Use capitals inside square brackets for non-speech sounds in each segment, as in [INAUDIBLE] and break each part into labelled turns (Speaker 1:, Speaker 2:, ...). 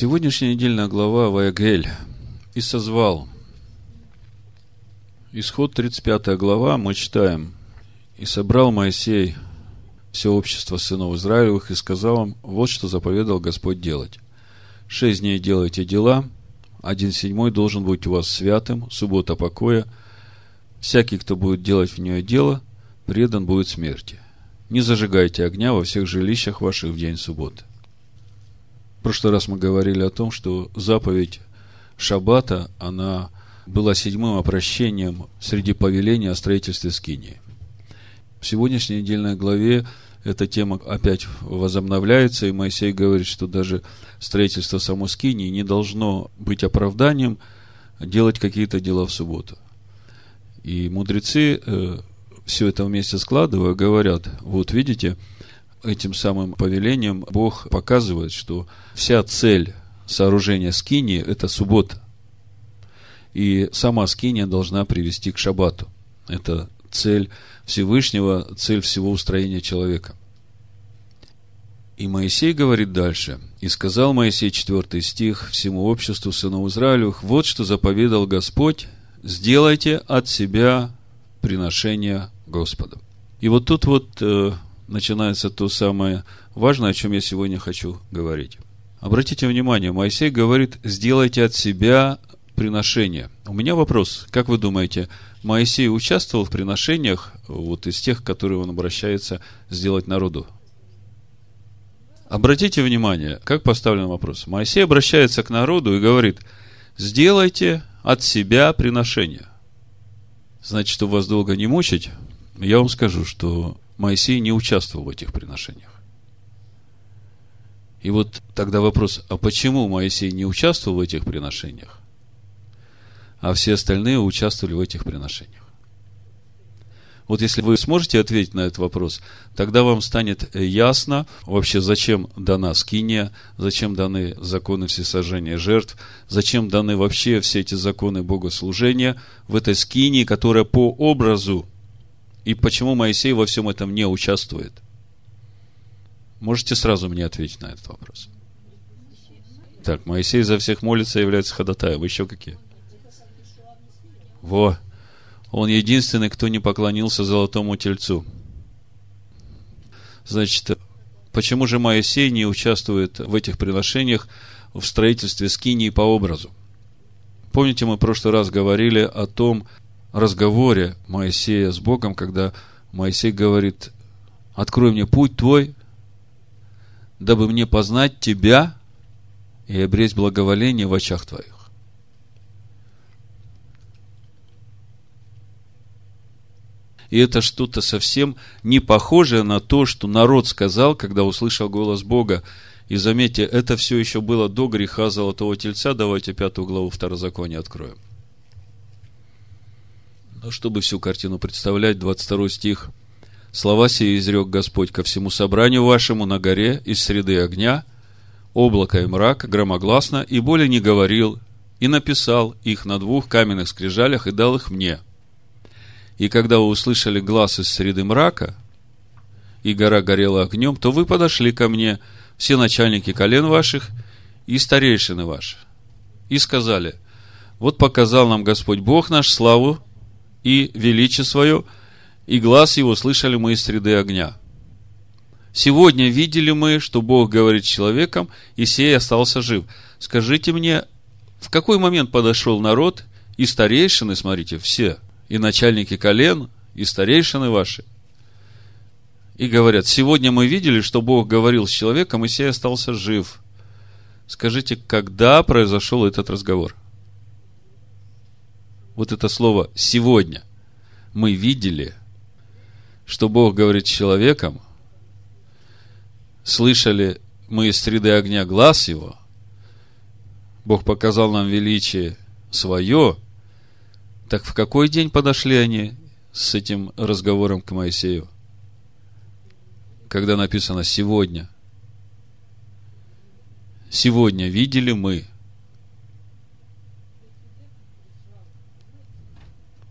Speaker 1: Сегодняшняя недельная глава Ваягель и созвал. Исход 35 глава мы читаем. И собрал Моисей все общество сынов Израилевых и сказал им, вот что заповедал Господь делать. Шесть дней делайте дела, один седьмой должен быть у вас святым, суббота покоя. Всякий, кто будет делать в нее дело, предан будет смерти. Не зажигайте огня во всех жилищах ваших в день субботы. В прошлый раз мы говорили о том, что заповедь Шаббата, она была седьмым обращением среди повелений о строительстве Скинии. В сегодняшней недельной главе эта тема опять возобновляется, и Моисей говорит, что даже строительство самой Скинии не должно быть оправданием делать какие-то дела в субботу. И мудрецы э, все это вместе складывая, говорят, вот видите, этим самым повелением Бог показывает, что вся цель сооружения скинии – это суббота. И сама скиния должна привести к шабату. Это цель Всевышнего, цель всего устроения человека. И Моисей говорит дальше. «И сказал Моисей, 4 стих, всему обществу сынов Израилевых, вот что заповедал Господь, сделайте от себя приношение Господу. И вот тут вот э, начинается то самое важное, о чем я сегодня хочу говорить. Обратите внимание, Моисей говорит, сделайте от себя приношение. У меня вопрос, как вы думаете, Моисей участвовал в приношениях вот из тех, которые он обращается сделать народу? Обратите внимание, как поставлен вопрос. Моисей обращается к народу и говорит, сделайте от себя приношение. Значит, чтобы вас долго не мучить, я вам скажу, что Моисей не участвовал в этих приношениях. И вот тогда вопрос, а почему Моисей не участвовал в этих приношениях, а все остальные участвовали в этих приношениях? Вот если вы сможете ответить на этот вопрос, тогда вам станет ясно вообще, зачем дана скиния, зачем даны законы всесожжения жертв, зачем даны вообще все эти законы богослужения в этой скинии, которая по образу и почему Моисей во всем этом не участвует? Можете сразу мне ответить на этот вопрос. Так, Моисей за всех молится и является ходатаем. Еще какие? Во! Он единственный, кто не поклонился золотому тельцу. Значит, почему же Моисей не участвует в этих приношениях в строительстве скинии по образу? Помните, мы в прошлый раз говорили о том, разговоре Моисея с Богом, когда Моисей говорит, открой мне путь твой, дабы мне познать тебя и обресть благоволение в очах твоих. И это что-то совсем не похожее на то, что народ сказал, когда услышал голос Бога. И заметьте, это все еще было до греха Золотого Тельца. Давайте пятую главу Второзакония откроем. Но чтобы всю картину представлять, 22 стих. «Слова сии изрек Господь ко всему собранию вашему на горе из среды огня, облако и мрак, громогласно, и более не говорил, и написал их на двух каменных скрижалях и дал их мне. И когда вы услышали глаз из среды мрака, и гора горела огнем, то вы подошли ко мне, все начальники колен ваших и старейшины ваши, и сказали, вот показал нам Господь Бог наш славу и величие свое, и глаз его слышали мы из среды огня. Сегодня видели мы, что Бог говорит с человеком, и сей остался жив. Скажите мне, в какой момент подошел народ и старейшины, смотрите, все, и начальники колен, и старейшины ваши, и говорят, сегодня мы видели, что Бог говорил с человеком, и сей остался жив. Скажите, когда произошел этот разговор? Вот это слово «сегодня» мы видели, что Бог говорит с человеком, слышали мы из среды огня глаз его, Бог показал нам величие свое, так в какой день подошли они с этим разговором к Моисею? Когда написано «сегодня». Сегодня видели мы –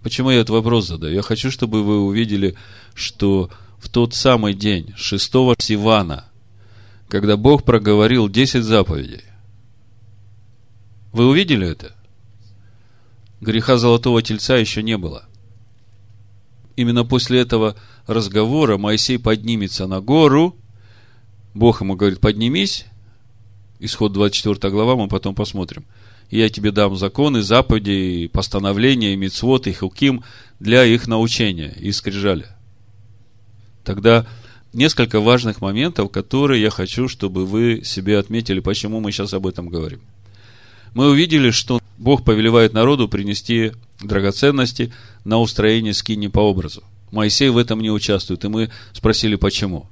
Speaker 1: Почему я этот вопрос задаю? Я хочу, чтобы вы увидели, что в тот самый день, 6 Сивана, когда Бог проговорил 10 заповедей, Вы увидели это? Греха золотого тельца еще не было. Именно после этого разговора Моисей поднимется на гору. Бог ему говорит, поднимись. Исход 24 глава, мы потом посмотрим. И я тебе дам законы, заповеди, постановления, мицвод и хуким для их научения и скрижали. Тогда несколько важных моментов, которые я хочу, чтобы вы себе отметили, почему мы сейчас об этом говорим. Мы увидели, что Бог повелевает народу принести драгоценности на устроение скини по образу. Моисей в этом не участвует, и мы спросили, почему.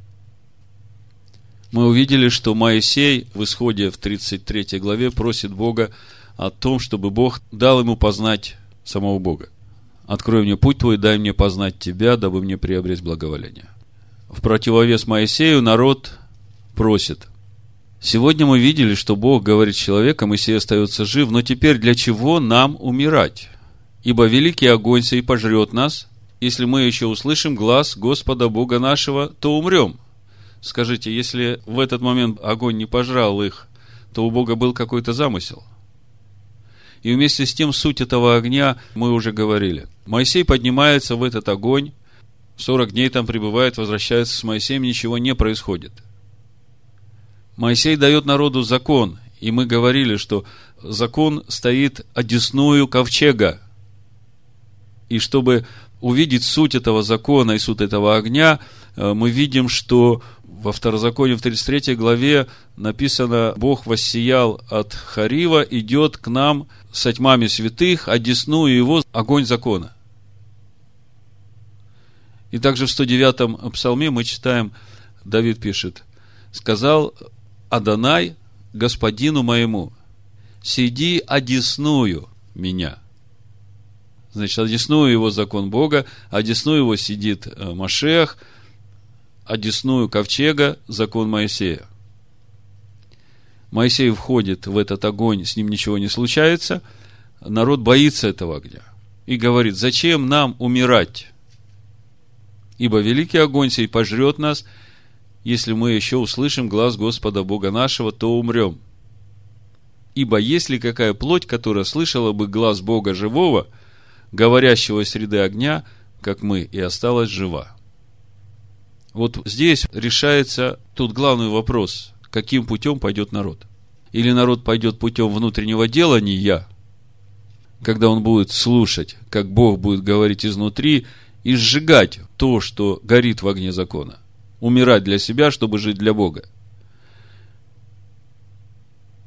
Speaker 1: Мы увидели, что Моисей в исходе в 33 главе просит Бога о том, чтобы Бог дал ему познать самого Бога. «Открой мне путь твой, дай мне познать тебя, дабы мне приобрести благоволение». В противовес Моисею народ просит. Сегодня мы видели, что Бог говорит человеком, Моисей остается жив, но теперь для чего нам умирать? Ибо великий огонь сей пожрет нас, если мы еще услышим глаз Господа Бога нашего, то умрем. Скажите, если в этот момент огонь не пожрал их, то у Бога был какой-то замысел. И вместе с тем суть этого огня мы уже говорили. Моисей поднимается в этот огонь, 40 дней там пребывает, возвращается с Моисеем, ничего не происходит. Моисей дает народу закон, и мы говорили, что закон стоит одесную ковчега. И чтобы увидеть суть этого закона и суть этого огня, э, мы видим, что во Второзаконии в 33 главе написано, Бог воссиял от Харива, идет к нам с тьмами святых, одесную его огонь закона. И также в 109-м псалме мы читаем, Давид пишет, сказал Адонай господину моему, сиди одесную меня. Значит, одесную его закон Бога, одесную его сидит э, Машех, одесную ковчега закон Моисея. Моисей входит в этот огонь, с ним ничего не случается, народ боится этого огня и говорит, зачем нам умирать? Ибо великий огонь сей пожрет нас, если мы еще услышим глаз Господа Бога нашего, то умрем. Ибо если какая плоть, которая слышала бы глаз Бога живого, говорящего среды огня, как мы, и осталась жива. Вот здесь решается тут главный вопрос, каким путем пойдет народ. Или народ пойдет путем внутреннего делания, когда он будет слушать, как Бог будет говорить изнутри, и сжигать то, что горит в огне закона. Умирать для себя, чтобы жить для Бога.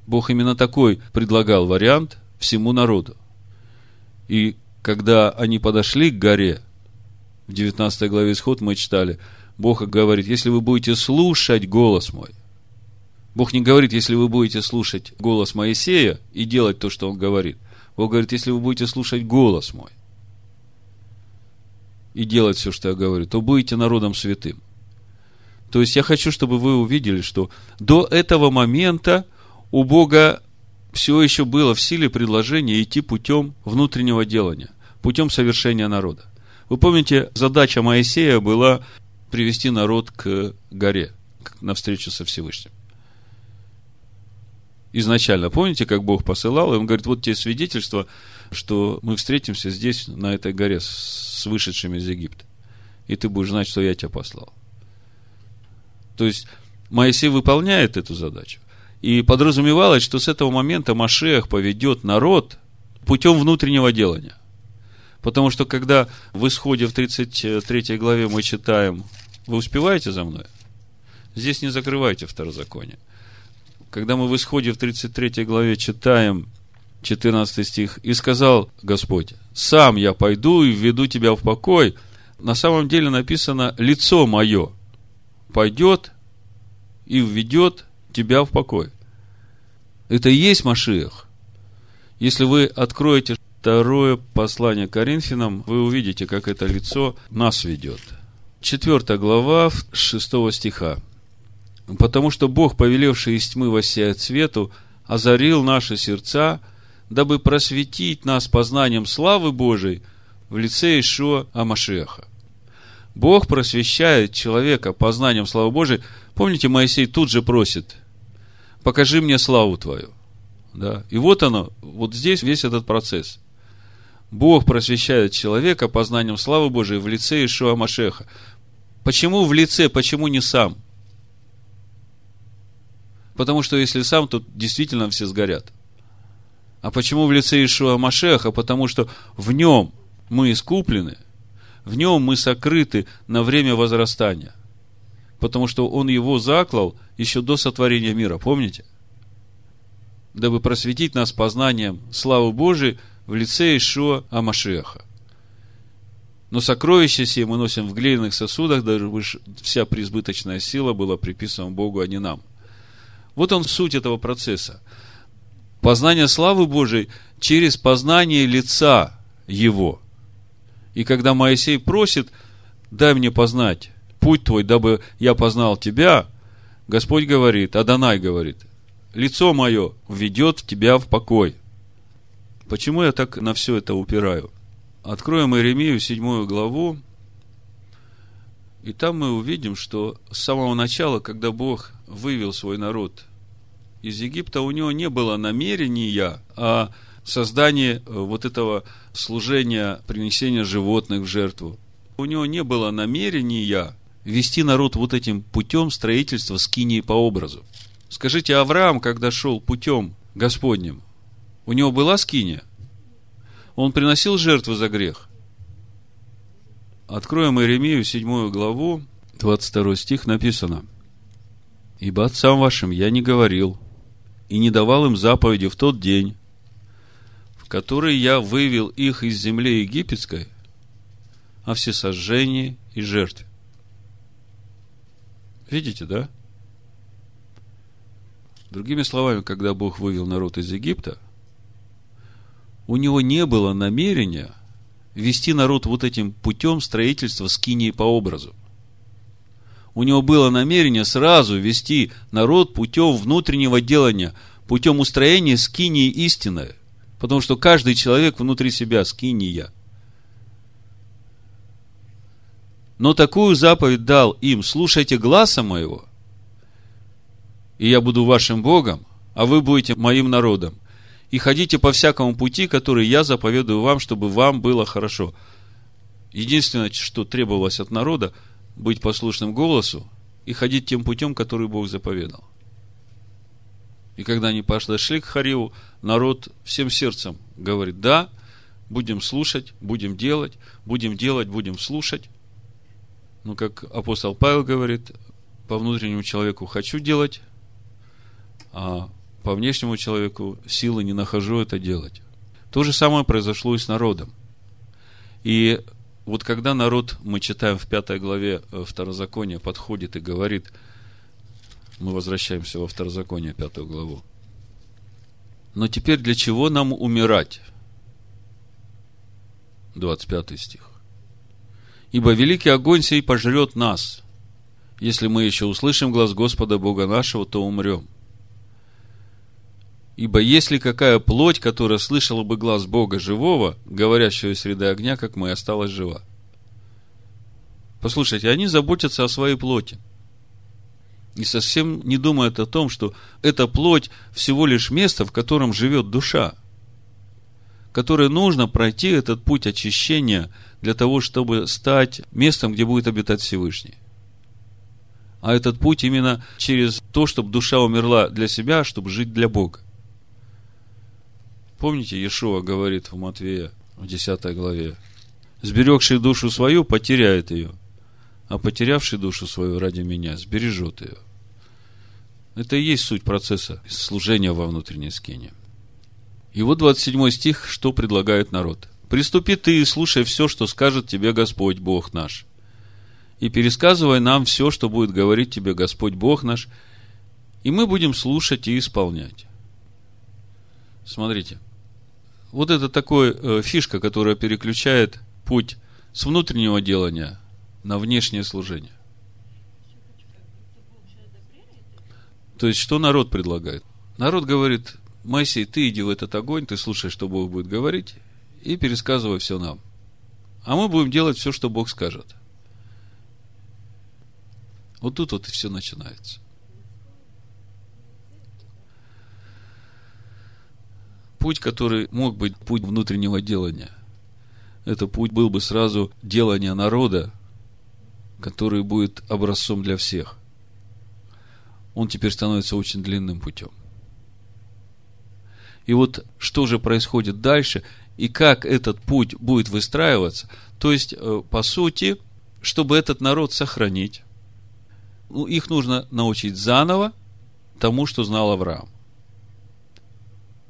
Speaker 1: Бог именно такой предлагал вариант всему народу. И когда они подошли к горе, в 19 главе Исход мы читали, Бог говорит, если вы будете слушать голос мой, Бог не говорит, если вы будете слушать голос Моисея и делать то, что он говорит. Бог говорит, если вы будете слушать голос мой и делать все, что я говорю, то будете народом святым. То есть я хочу, чтобы вы увидели, что до этого момента у Бога все еще было в силе предложение идти путем внутреннего делания, путем совершения народа. Вы помните, задача Моисея была привести народ к горе, на встречу со Всевышним. Изначально, помните, как Бог посылал, и он говорит, вот те свидетельства, что мы встретимся здесь, на этой горе, с вышедшими из Египта. И ты будешь знать, что я тебя послал. То есть, Моисей выполняет эту задачу. И подразумевалось, что с этого момента Машех поведет народ путем внутреннего делания. Потому что, когда в исходе в 33 главе мы читаем, вы успеваете за мной? Здесь не закрывайте второзаконие. Когда мы в исходе в 33 главе читаем 14 стих, «И сказал Господь, сам я пойду и введу тебя в покой», на самом деле написано «лицо мое пойдет и введет тебя в покой». Это и есть Машиах. Если вы откроете второе послание Коринфянам, вы увидите, как это лицо нас ведет. Четвертая глава, шестого стиха. «Потому что Бог, повелевший из тьмы воссеять свету, озарил наши сердца – дабы просветить нас познанием славы Божией в лице Ишуа Амашеха. Бог просвещает человека познанием славы Божией. Помните, Моисей тут же просит, покажи мне славу Твою. Да? И вот оно, вот здесь весь этот процесс. Бог просвещает человека познанием славы Божией в лице Ишуа Машеха. Почему в лице, почему не сам? Потому что если сам, то действительно все сгорят. А почему в лице Ишуа Машеха? Потому что в нем мы искуплены, в нем мы сокрыты на время возрастания. Потому что он его заклал еще до сотворения мира, помните? Дабы просветить нас познанием славы Божией в лице Ишуа Амашеха. Но сокровища сие мы носим в глиняных сосудах, даже вся преизбыточная сила была приписана Богу, а не нам. Вот он суть этого процесса. Познание славы Божией через познание лица Его. И когда Моисей просит, дай мне познать путь твой, дабы я познал тебя, Господь говорит, Адонай говорит, лицо мое введет тебя в покой. Почему я так на все это упираю? Откроем Иеремию, седьмую главу, и там мы увидим, что с самого начала, когда Бог вывел свой народ из Египта, у него не было намерения о создании вот этого служения, принесения животных в жертву. У него не было намерения вести народ вот этим путем строительства скинии по образу. Скажите, Авраам, когда шел путем Господним, у него была скиния? Он приносил жертвы за грех. Откроем Иеремию, 7 главу, 22 стих написано. «Ибо отцам вашим я не говорил, и не давал им заповеди в тот день, в который я вывел их из земли египетской, о всесожжении и жертве». Видите, да? Другими словами, когда Бог вывел народ из Египта – у него не было намерения вести народ вот этим путем строительства скинии по образу. У него было намерение сразу вести народ путем внутреннего делания, путем устроения скинии истины. Потому что каждый человек внутри себя скиния. Но такую заповедь дал им, слушайте гласа моего, и я буду вашим Богом, а вы будете моим народом и ходите по всякому пути, который я заповедую вам, чтобы вам было хорошо. Единственное, что требовалось от народа, быть послушным голосу и ходить тем путем, который Бог заповедал. И когда они подошли к Хариву, народ всем сердцем говорит, да, будем слушать, будем делать, будем делать, будем слушать. Ну, как апостол Павел говорит, по внутреннему человеку хочу делать, а по внешнему человеку силы не нахожу это делать. То же самое произошло и с народом. И вот когда народ, мы читаем в пятой главе э, Второзакония, подходит и говорит, мы возвращаемся во Второзаконие, пятую главу. Но теперь для чего нам умирать? 25 стих. Ибо великий огонь сей пожрет нас. Если мы еще услышим глаз Господа Бога нашего, то умрем. Ибо если какая плоть, которая слышала бы глаз Бога живого, говорящего среды огня, как мы, осталась жива. Послушайте, они заботятся о своей плоти. И совсем не думают о том, что эта плоть всего лишь место, в котором живет душа, которое нужно пройти этот путь очищения для того, чтобы стать местом, где будет обитать Всевышний. А этот путь именно через то, чтобы душа умерла для себя, чтобы жить для Бога. Помните, Иешуа говорит в Матвея в 10 главе, «Сберегший душу свою потеряет ее, а потерявший душу свою ради меня сбережет ее». Это и есть суть процесса служения во внутренней скине. И вот 27 стих, что предлагает народ. «Приступи ты и слушай все, что скажет тебе Господь Бог наш, и пересказывай нам все, что будет говорить тебе Господь Бог наш, и мы будем слушать и исполнять». Смотрите, вот это такая э, фишка, которая переключает путь с внутреннего делания на внешнее служение. То есть, что народ предлагает? Народ говорит, Моисей, ты иди в этот огонь, ты слушай, что Бог будет говорить, и пересказывай все нам. А мы будем делать все, что Бог скажет. Вот тут вот и все начинается. Путь, который мог быть путь внутреннего делания. Это путь был бы сразу делание народа, который будет образцом для всех. Он теперь становится очень длинным путем. И вот что же происходит дальше, и как этот путь будет выстраиваться, то есть, э, по сути, чтобы этот народ сохранить, ну, их нужно научить заново тому, что знал Авраам.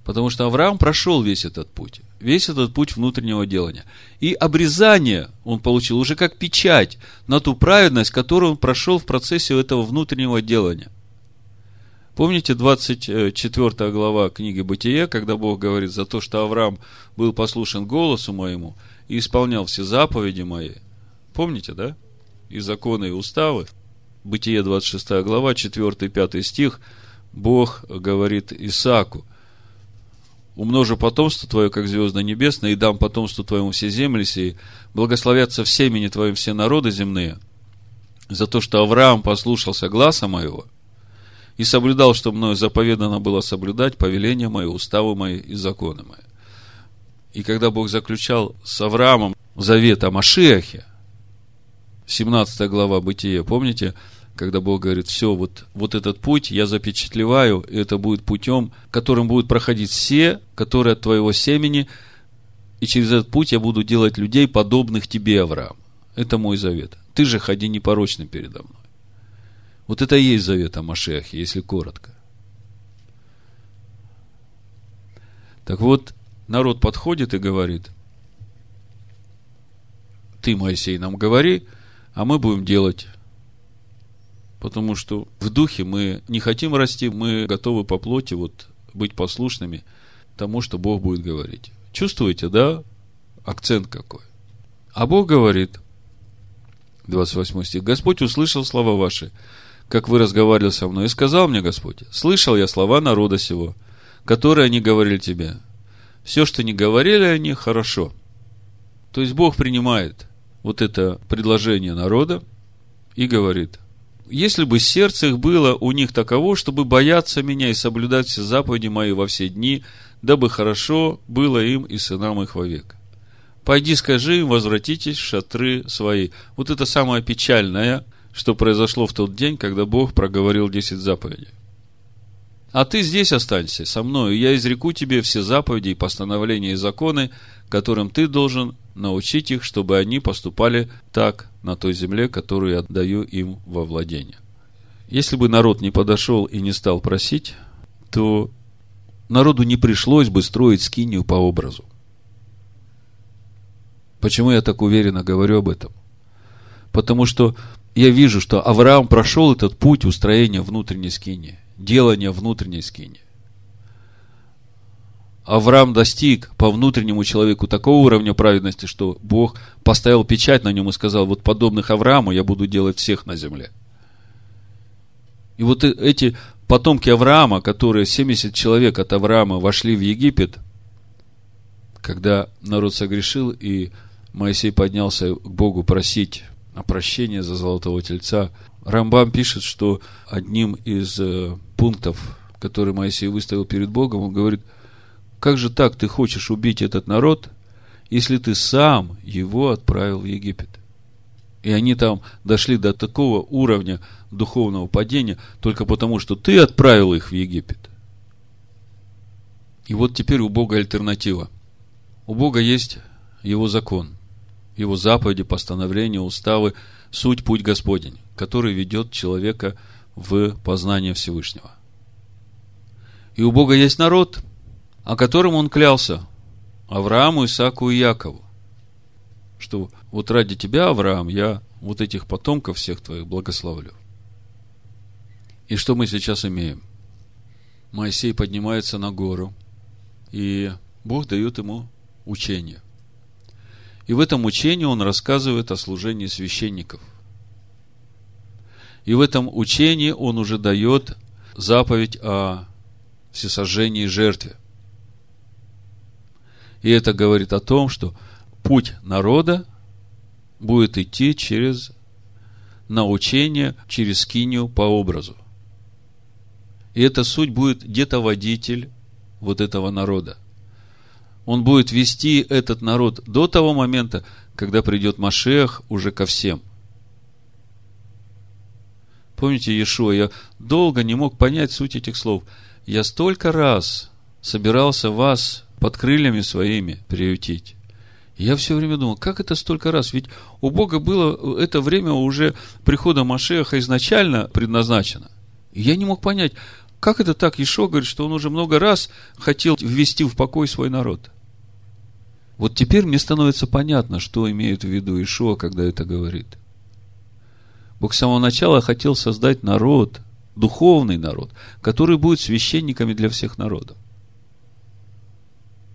Speaker 1: Потому что Авраам прошел весь этот путь. Весь этот путь внутреннего делания. И обрезание он получил уже как печать на ту праведность, которую он прошел в процессе этого внутреннего делания. Помните 24 глава книги Бытия, когда Бог говорит за то, что Авраам был послушен голосу моему и исполнял все заповеди мои. Помните, да? И законы, и уставы. Бытие 26 глава, 4-5 стих. Бог говорит Исааку – умножу потомство твое, как звезды небесные, и дам потомству твоему все земли сии, благословятся в семени твоим все народы земные, за то, что Авраам послушался гласа моего и соблюдал, что мною заповедано было соблюдать повеления мои, уставы мои и законы мои. И когда Бог заключал с Авраамом завет о Машиахе, 17 глава Бытия, помните, когда Бог говорит, все, вот, вот этот путь я запечатлеваю, и это будет путем, которым будут проходить все, которые от твоего семени, и через этот путь я буду делать людей, подобных тебе, Авраам. Это мой завет. Ты же ходи непорочно передо мной. Вот это и есть завет о Машехе, если коротко. Так вот, народ подходит и говорит, ты, Моисей, нам говори, а мы будем делать Потому что в духе мы не хотим расти, мы готовы по плоти вот быть послушными тому, что Бог будет говорить. Чувствуете, да? Акцент какой. А Бог говорит, 28 стих, Господь услышал слова ваши, как вы разговаривали со мной, и сказал мне Господь, слышал я слова народа сего, которые они говорили тебе. Все, что не говорили они, хорошо. То есть Бог принимает вот это предложение народа и говорит, если бы сердце их было у них таково, чтобы бояться меня и соблюдать все заповеди мои во все дни, дабы хорошо было им и сынам их вовек. Пойди скажи им, возвратитесь в шатры свои. Вот это самое печальное, что произошло в тот день, когда Бог проговорил десять заповедей. А ты здесь останься со мною, я изреку тебе все заповеди и постановления и законы, которым ты должен научить их, чтобы они поступали так на той земле, которую я отдаю им во владение. Если бы народ не подошел и не стал просить, то народу не пришлось бы строить скинию по образу. Почему я так уверенно говорю об этом? Потому что я вижу, что Авраам прошел этот путь устроения внутренней скинии, делания внутренней скинии. Авраам достиг по внутреннему человеку такого уровня праведности, что Бог поставил печать на нем и сказал, вот подобных Аврааму я буду делать всех на земле. И вот э, эти потомки Авраама, которые 70 человек от Авраама вошли в Египет, когда народ согрешил, и Моисей поднялся к Богу просить о прощении за золотого тельца, Рамбам пишет, что одним из э, пунктов, который Моисей выставил перед Богом, он говорит – как же так ты хочешь убить этот народ, если ты сам его отправил в Египет? И они там дошли до такого уровня духовного падения только потому, что ты отправил их в Египет. И вот теперь у Бога альтернатива. У Бога есть Его закон, Его заповеди, постановления, уставы, суть путь Господень, который ведет человека в познание Всевышнего. И у Бога есть народ, о котором он клялся Аврааму, Исааку и Якову, что вот ради тебя, Авраам, я вот этих потомков всех твоих благословлю. И что мы сейчас имеем? Моисей поднимается на гору, и Бог дает ему учение. И в этом учении он рассказывает о служении священников. И в этом учении он уже дает заповедь о всесожжении и жертве – и это говорит о том, что путь народа будет идти через научение, через скинию по образу. И эта суть будет где-то водитель вот этого народа. Он будет вести этот народ до того момента, когда придет Машех уже ко всем. Помните Иешуа, я долго не мог понять суть этих слов. Я столько раз собирался вас под крыльями своими приютить. Я все время думал, как это столько раз? Ведь у Бога было это время уже прихода Машеха изначально предназначено. Я не мог понять, как это так? Ишо говорит, что он уже много раз хотел ввести в покой свой народ. Вот теперь мне становится понятно, что имеет в виду Ишо, когда это говорит. Бог с самого начала хотел создать народ, духовный народ, который будет священниками для всех народов.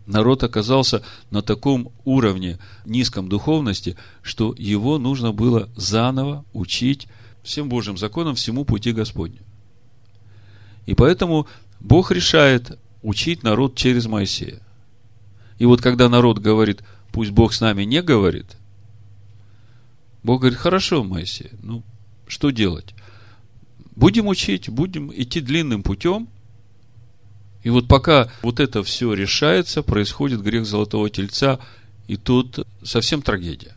Speaker 1: Народ оказался на таком уровне низком духовности, что его нужно было заново учить всем Божьим законам, всему пути Господню. И поэтому Бог решает учить народ через Моисея. И вот когда народ говорит, пусть Бог с нами не говорит, Бог говорит, хорошо, Моисей, ну, что делать? Будем учить, будем идти длинным путем. И вот пока вот это все решается, происходит грех Золотого Тельца, и тут совсем трагедия.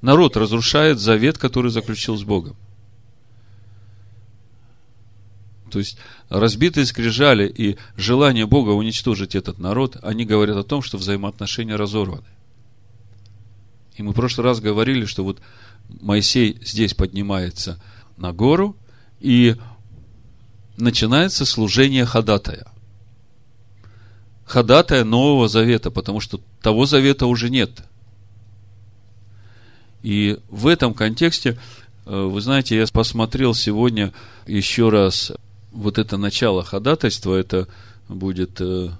Speaker 1: Народ разрушает завет, который заключил с Богом. То есть, разбитые скрижали и желание Бога уничтожить этот народ, они говорят о том, что взаимоотношения разорваны. И мы в прошлый раз говорили, что вот Моисей здесь поднимается на гору, и начинается служение ходатая. Ходатая Нового Завета, потому что того Завета уже нет. И в этом контексте, э, вы знаете, я посмотрел сегодня еще раз вот это начало ходатайства, это будет э,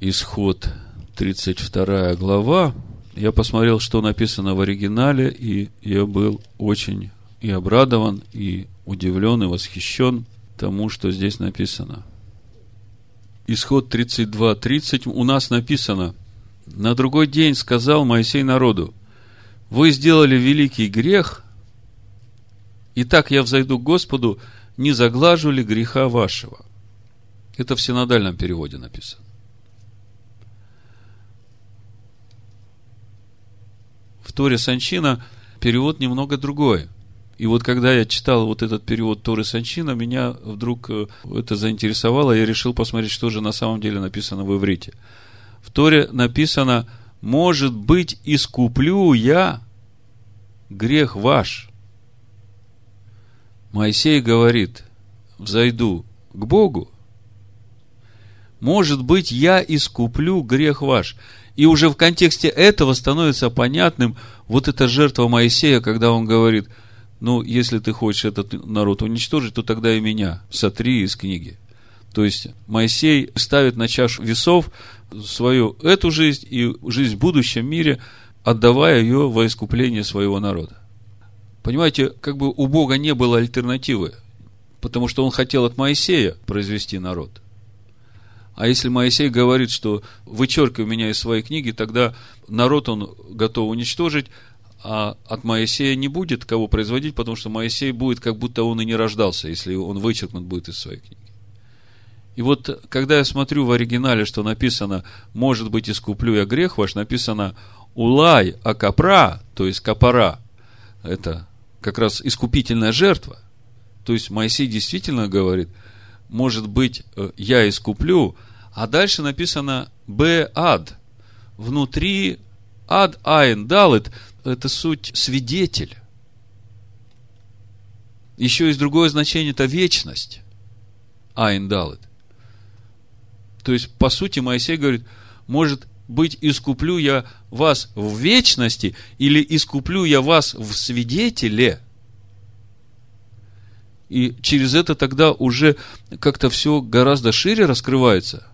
Speaker 1: исход 32 глава, я посмотрел, что написано в оригинале, и я был очень и обрадован, и удивлен, и восхищен тому, что здесь написано. Исход 32.30 у нас написано, на другой день сказал Моисей народу, вы сделали великий грех, и так я взойду к Господу, не заглажу ли греха вашего. Это в синодальном переводе написано. в Торе Санчина перевод немного другой. И вот когда я читал вот этот перевод Торы Санчина, меня вдруг э, это заинтересовало, я решил посмотреть, что же на самом деле написано в иврите. В Торе написано, может быть, искуплю я грех ваш. Моисей говорит, взойду к Богу, может быть, я искуплю грех ваш. И уже в контексте этого становится понятным вот эта жертва Моисея, когда он говорит, ну, если ты хочешь этот народ уничтожить, то тогда и меня сотри из книги. То есть Моисей ставит на чашу весов свою эту жизнь и жизнь в будущем мире, отдавая ее во искупление своего народа. Понимаете, как бы у Бога не было альтернативы, потому что он хотел от Моисея произвести народ – а если Моисей говорит, что вычеркивай меня из своей книги, тогда народ он готов уничтожить, а от Моисея не будет кого производить, потому что Моисей будет, как будто он и не рождался, если он вычеркнут будет из своей книги. И вот, когда я смотрю в оригинале, что написано, может быть, искуплю я грех ваш, написано улай акапра, то есть капара, это как раз искупительная жертва. То есть Моисей действительно говорит – может быть, э, я искуплю, а дальше написано Б ад. Внутри ад айн далит – это суть свидетель. Еще есть другое значение – это вечность. Айн далит. То есть, по сути, Моисей говорит, может быть, искуплю я вас в вечности или искуплю я вас в свидетеле – и через это тогда уже как-то все гораздо шире раскрывается.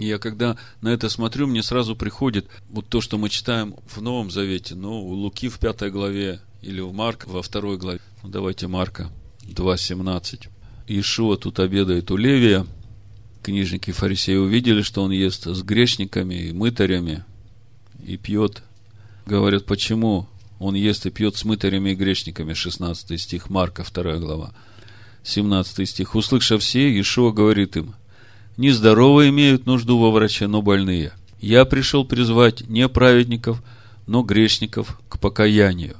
Speaker 1: И я когда на это смотрю, мне сразу приходит вот то, что мы читаем в Новом Завете, ну, у Луки в пятой главе или в Марка во второй главе. Ну, давайте Марка 2.17. Иешуа тут обедает у Левия. Книжники фарисеи увидели, что он ест с грешниками и мытарями и пьет. Говорят, почему он ест и пьет с мытарями и грешниками, 16 стих Марка, 2 глава. 17 стих. Услышав все, Иешуа говорит им, Нездоровые имеют нужду во враче, но больные. Я пришел призвать не праведников, но грешников к покаянию.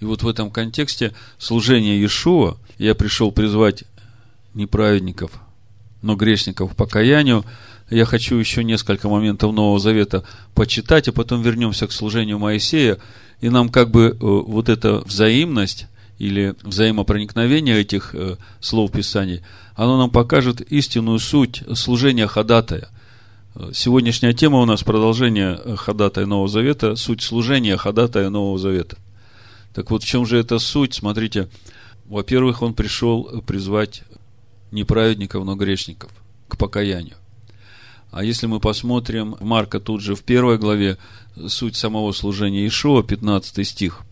Speaker 1: И вот в этом контексте служения Иешуа я пришел призвать не праведников, но грешников к покаянию. Я хочу еще несколько моментов Нового Завета почитать, а потом вернемся к служению Моисея, и нам как бы э, вот эта взаимность или взаимопроникновение этих э, слов Писаний, оно нам покажет истинную суть служения ходатая. Сегодняшняя тема у нас продолжение ходатая Нового Завета, суть служения ходатая Нового Завета. Так вот, в чем же эта суть? Смотрите, во-первых, он пришел призвать не праведников, но грешников к покаянию. А если мы посмотрим Марка тут же в первой главе, суть самого служения Ишуа, 15 стих,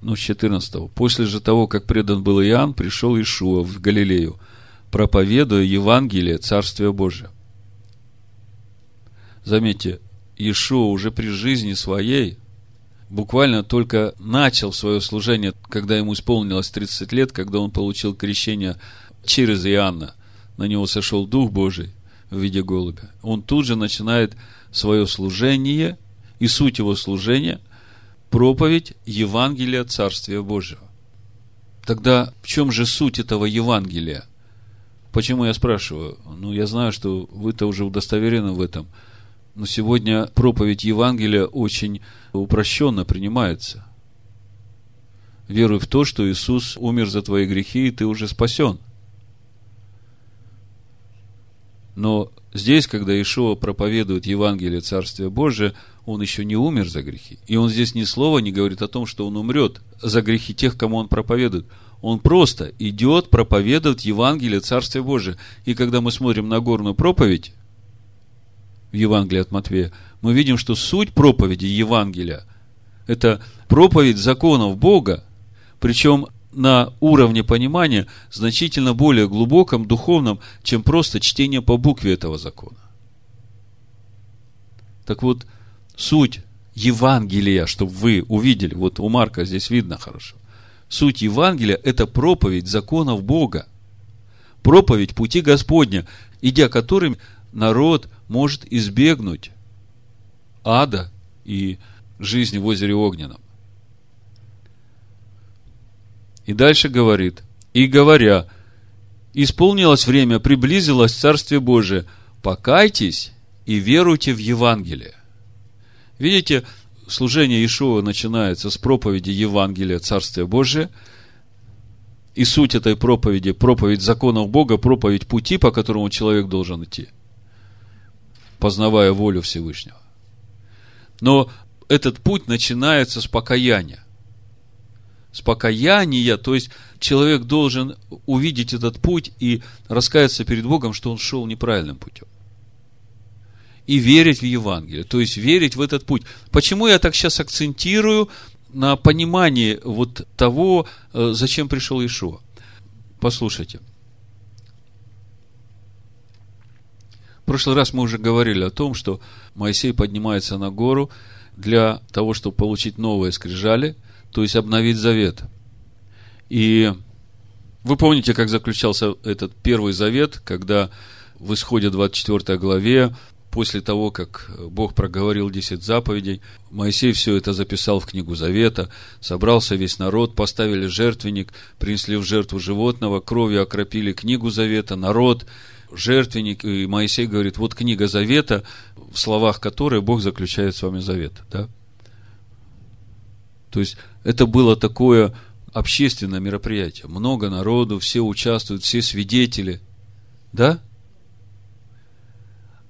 Speaker 1: ну, с 14. «После же того, как предан был Иоанн, пришел Ишуа в Галилею, проповедуя Евангелие Царствия Божия». Заметьте, Ишуа уже при жизни своей буквально только начал свое служение, когда ему исполнилось 30 лет, когда он получил крещение через Иоанна. На него сошел Дух Божий в виде голубя. Он тут же начинает свое служение, и суть его служения – проповедь Евангелия Царствия Божьего. Тогда в чем же суть этого Евангелия? Почему я спрашиваю? Ну, я знаю, что вы-то уже удостоверены в этом. Но сегодня проповедь Евангелия очень упрощенно принимается. Веруй в то, что Иисус умер за твои грехи, и ты уже спасен. Но здесь, когда Ишуа проповедует Евангелие Царствия Божия, он еще не умер за грехи. И он здесь ни слова не говорит о том, что он умрет за грехи тех, кому он проповедует. Он просто идет проповедовать Евангелие Царствия Божия. И когда мы смотрим на горную проповедь в Евангелии от Матвея, мы видим, что суть проповеди Евангелия – это проповедь законов Бога, причем на уровне понимания значительно более глубоком, духовном, чем просто чтение по букве этого закона. Так вот, суть Евангелия, чтобы вы увидели, вот у Марка здесь видно хорошо, суть Евангелия – это проповедь законов Бога, проповедь пути Господня, идя которым народ может избегнуть ада и жизни в озере Огненном. И дальше говорит, и говоря, исполнилось время, приблизилось Царствие Божие, покайтесь и веруйте в Евангелие. Видите, служение Ишуа начинается с проповеди Евангелия Царствия Божия, и суть этой проповеди – проповедь законов Бога, проповедь пути, по которому человек должен идти, познавая волю Всевышнего. Но этот путь начинается с покаяния с покаяния, то есть человек должен увидеть этот путь и раскаяться перед Богом, что он шел неправильным путем. И верить в Евангелие, то есть верить в этот путь. Почему я так сейчас акцентирую на понимании вот того, э, зачем пришел Ишуа? Послушайте. В прошлый раз мы уже говорили о том, что Моисей поднимается на гору для того, чтобы получить новые скрижали – то есть обновить завет. И вы помните, как заключался этот первый завет, когда в исходе 24 главе, после того, как Бог проговорил 10 заповедей, Моисей все это записал в книгу Завета, собрался весь народ, поставили жертвенник, принесли в жертву животного, кровью окропили книгу Завета, народ, жертвенник, и Моисей говорит, вот книга Завета, в словах которой Бог заключает с вами завет. Да? То есть, это было такое общественное мероприятие. Много народу, все участвуют, все свидетели. Да?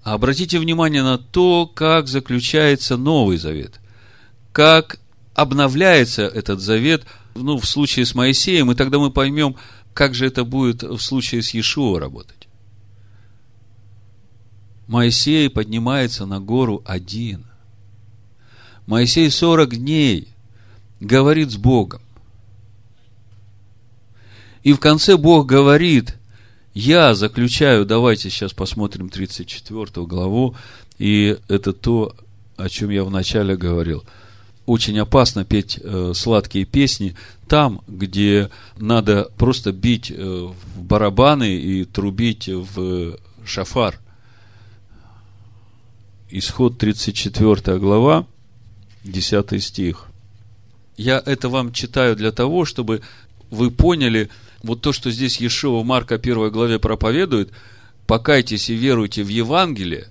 Speaker 1: А обратите внимание на то, как заключается Новый Завет. Как обновляется этот завет, ну, в случае с Моисеем, и тогда мы поймем, как же это будет в случае с Иешуа работать. Моисей поднимается на гору один. Моисей 40 дней говорит с Богом. И в конце Бог говорит, я заключаю, давайте сейчас посмотрим 34 главу, и это то, о чем я вначале говорил. очень опасно петь э, сладкие песни там, где надо просто бить э, в барабаны и трубить в шафар. Исход 34 глава, 10 стих. Я это вам читаю для того, чтобы вы поняли, вот то, что здесь Ешива Марка 1 главе проповедует, покайтесь и веруйте в Евангелие,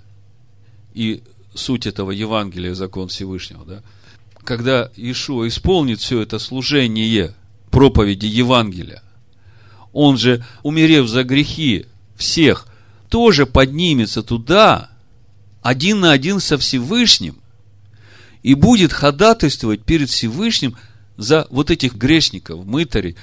Speaker 1: и суть этого Евангелия, закон Всевышнего, да, когда Ишуа исполнит все это служение проповеди Евангелия, он же, умерев за грехи всех, тоже поднимется туда, один на один со Всевышним, и будет ходатайствовать перед Всевышним за вот этих грешников, мытарей.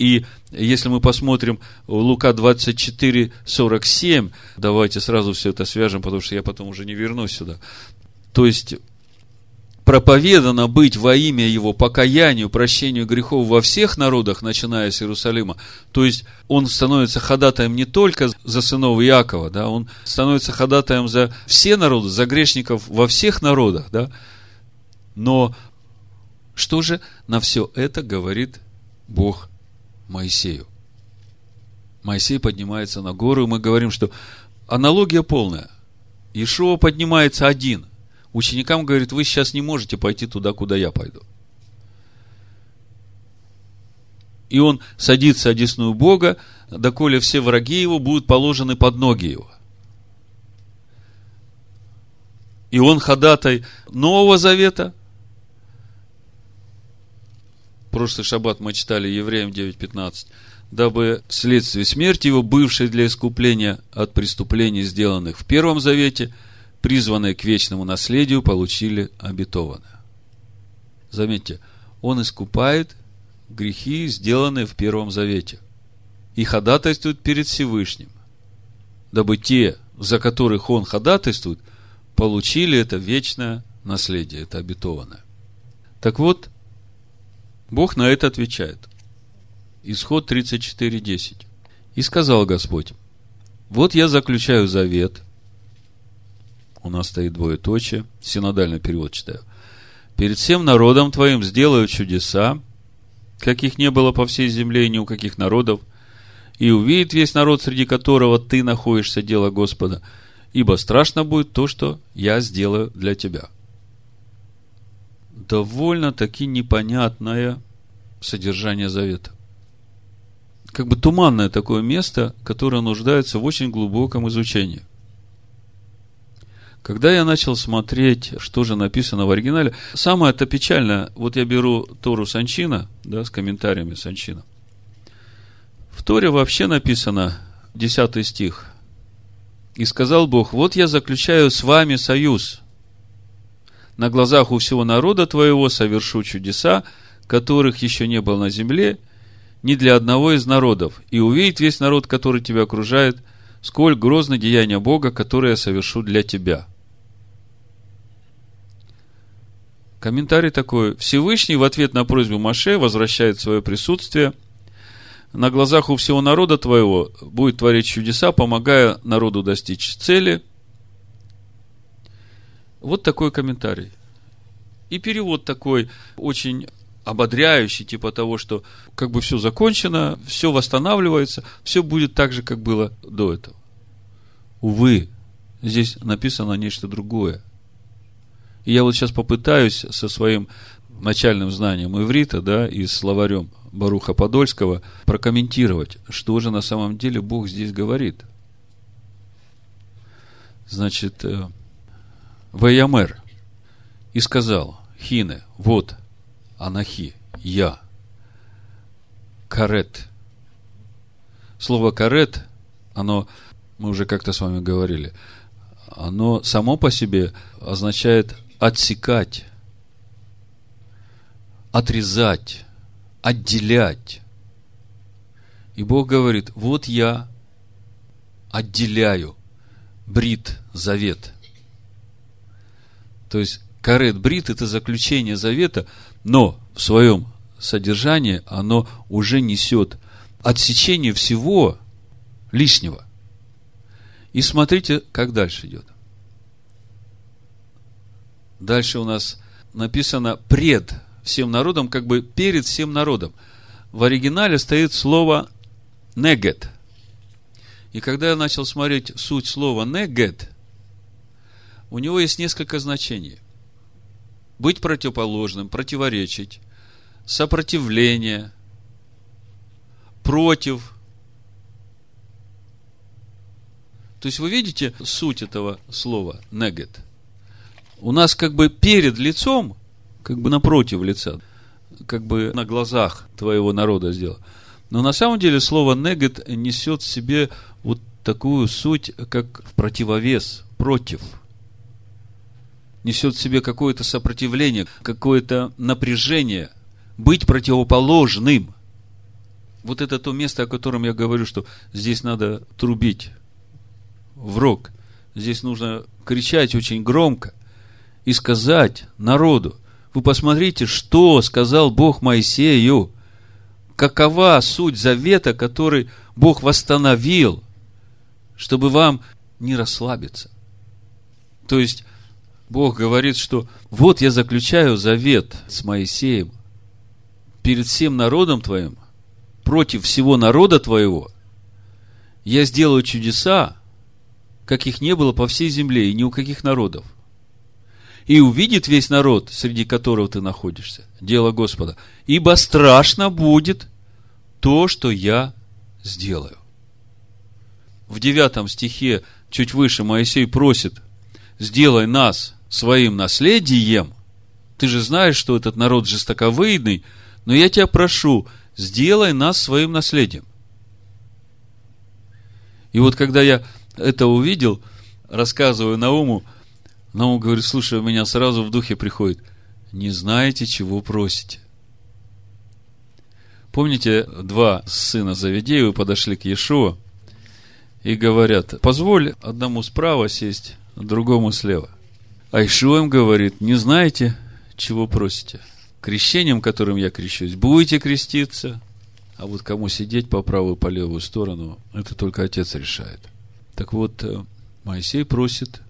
Speaker 1: И если мы посмотрим Лука 24, 47, давайте сразу все это свяжем, потому что я потом уже не вернусь сюда. То есть, проповедано быть во имя Его покаянию, прощению грехов во всех народах, начиная с Иерусалима. То есть, он становится ходатаем не только за сынов Иакова, да, он становится ходатаем за все народы, за грешников во всех народах, да. Но что же на все это говорит Бог Моисею? Моисей поднимается на гору, и мы говорим, что аналогия полная. Ишуа поднимается один – ученикам говорит, вы сейчас не можете пойти туда, куда я пойду. И он садится одесную Бога, доколе все враги его будут положены под ноги его. И он ходатай Нового Завета. Прошлый шаббат мы читали Евреям 9.15 дабы вследствие смерти его, бывшей для искупления от преступлений, сделанных в Первом Завете, призванные к вечному наследию, получили обетованное. Заметьте, он искупает грехи, сделанные в Первом Завете, и ходатайствует перед Всевышним, дабы те, за которых он ходатайствует, получили это вечное наследие, это обетованное. Так вот, Бог на это отвечает. Исход 34.10. И сказал Господь, вот я заключаю завет у нас стоит двоеточие, синодальный перевод читаю. Перед всем народом твоим сделаю чудеса, каких не было по всей земле и ни у каких народов, и увидит весь народ, среди которого ты находишься, дело Господа, ибо страшно будет то, что я сделаю для тебя. Довольно-таки непонятное содержание завета. Как бы туманное такое место, которое нуждается в очень глубоком изучении – когда я начал смотреть, что же написано в оригинале, самое это печальное, вот я беру Тору Санчина, да, с комментариями Санчина. В Торе вообще написано, 10 стих, «И сказал Бог, вот я заключаю с вами союз, на глазах у всего народа твоего совершу чудеса, которых еще не было на земле, ни для одного из народов, и увидит весь народ, который тебя окружает, сколь грозно деяние Бога, которое я совершу для тебя». Комментарий такой. Всевышний в ответ на просьбу Маше возвращает свое присутствие. На глазах у всего народа твоего будет творить чудеса, помогая народу достичь цели. Вот такой комментарий. И перевод такой очень ободряющий, типа того, что как бы все закончено, все восстанавливается, все будет так же, как было до этого. Увы, здесь написано нечто другое – и я вот сейчас попытаюсь со своим начальным знанием иврита, да, и словарем Баруха Подольского прокомментировать, что же на самом деле Бог здесь говорит. Значит, э, Ваямер и сказал, Хине, вот, Анахи, я, карет. Слово карет, оно, мы уже как-то с вами говорили, оно само по себе означает отсекать, отрезать, отделять. И Бог говорит, вот я отделяю брит, завет. То есть, карет брит – это заключение завета, но в своем содержании оно уже несет отсечение всего лишнего. И смотрите, как дальше идет. Дальше у нас написано пред всем народом, как бы перед всем народом. В оригинале стоит слово негет. И когда я начал смотреть суть слова негет, у него есть несколько значений. Быть противоположным, противоречить, сопротивление, против. То есть вы видите суть этого слова негет. У нас как бы перед лицом, как бы напротив лица, как бы на глазах твоего народа сделал. Но на самом деле слово негет несет в себе вот такую суть, как в противовес, против. Несет в себе какое-то сопротивление, какое-то напряжение, быть противоположным. Вот это то место, о котором я говорю, что здесь надо трубить в рог. Здесь нужно кричать очень громко и сказать народу, вы посмотрите, что сказал Бог Моисею, какова суть завета, который Бог восстановил чтобы вам не расслабиться. То есть, Бог говорит, что вот я заключаю завет с Моисеем перед всем народом твоим, против всего народа твоего, я сделаю чудеса, как их не было по всей земле и ни у каких народов. И увидит весь народ, среди которого ты находишься, дело Господа, ибо страшно будет то, что я сделаю в девятом стихе, чуть выше, Моисей просит, сделай нас своим наследием. Ты же знаешь, что этот народ жестоковыйный, но я тебя прошу, сделай нас своим наследием. И вот когда я это увидел, рассказываю Науму, Наум говорит, слушай, у меня сразу в духе приходит, не знаете, чего просите. Помните, два сына Завидеева подошли к Иешуа, и говорят, позволь одному справа сесть, другому слева. А Ишуа им говорит, не знаете, чего просите. Крещением, которым я крещусь, будете креститься, а вот кому сидеть по правую, по левую сторону, это только Отец решает. Так вот, э, Моисей просит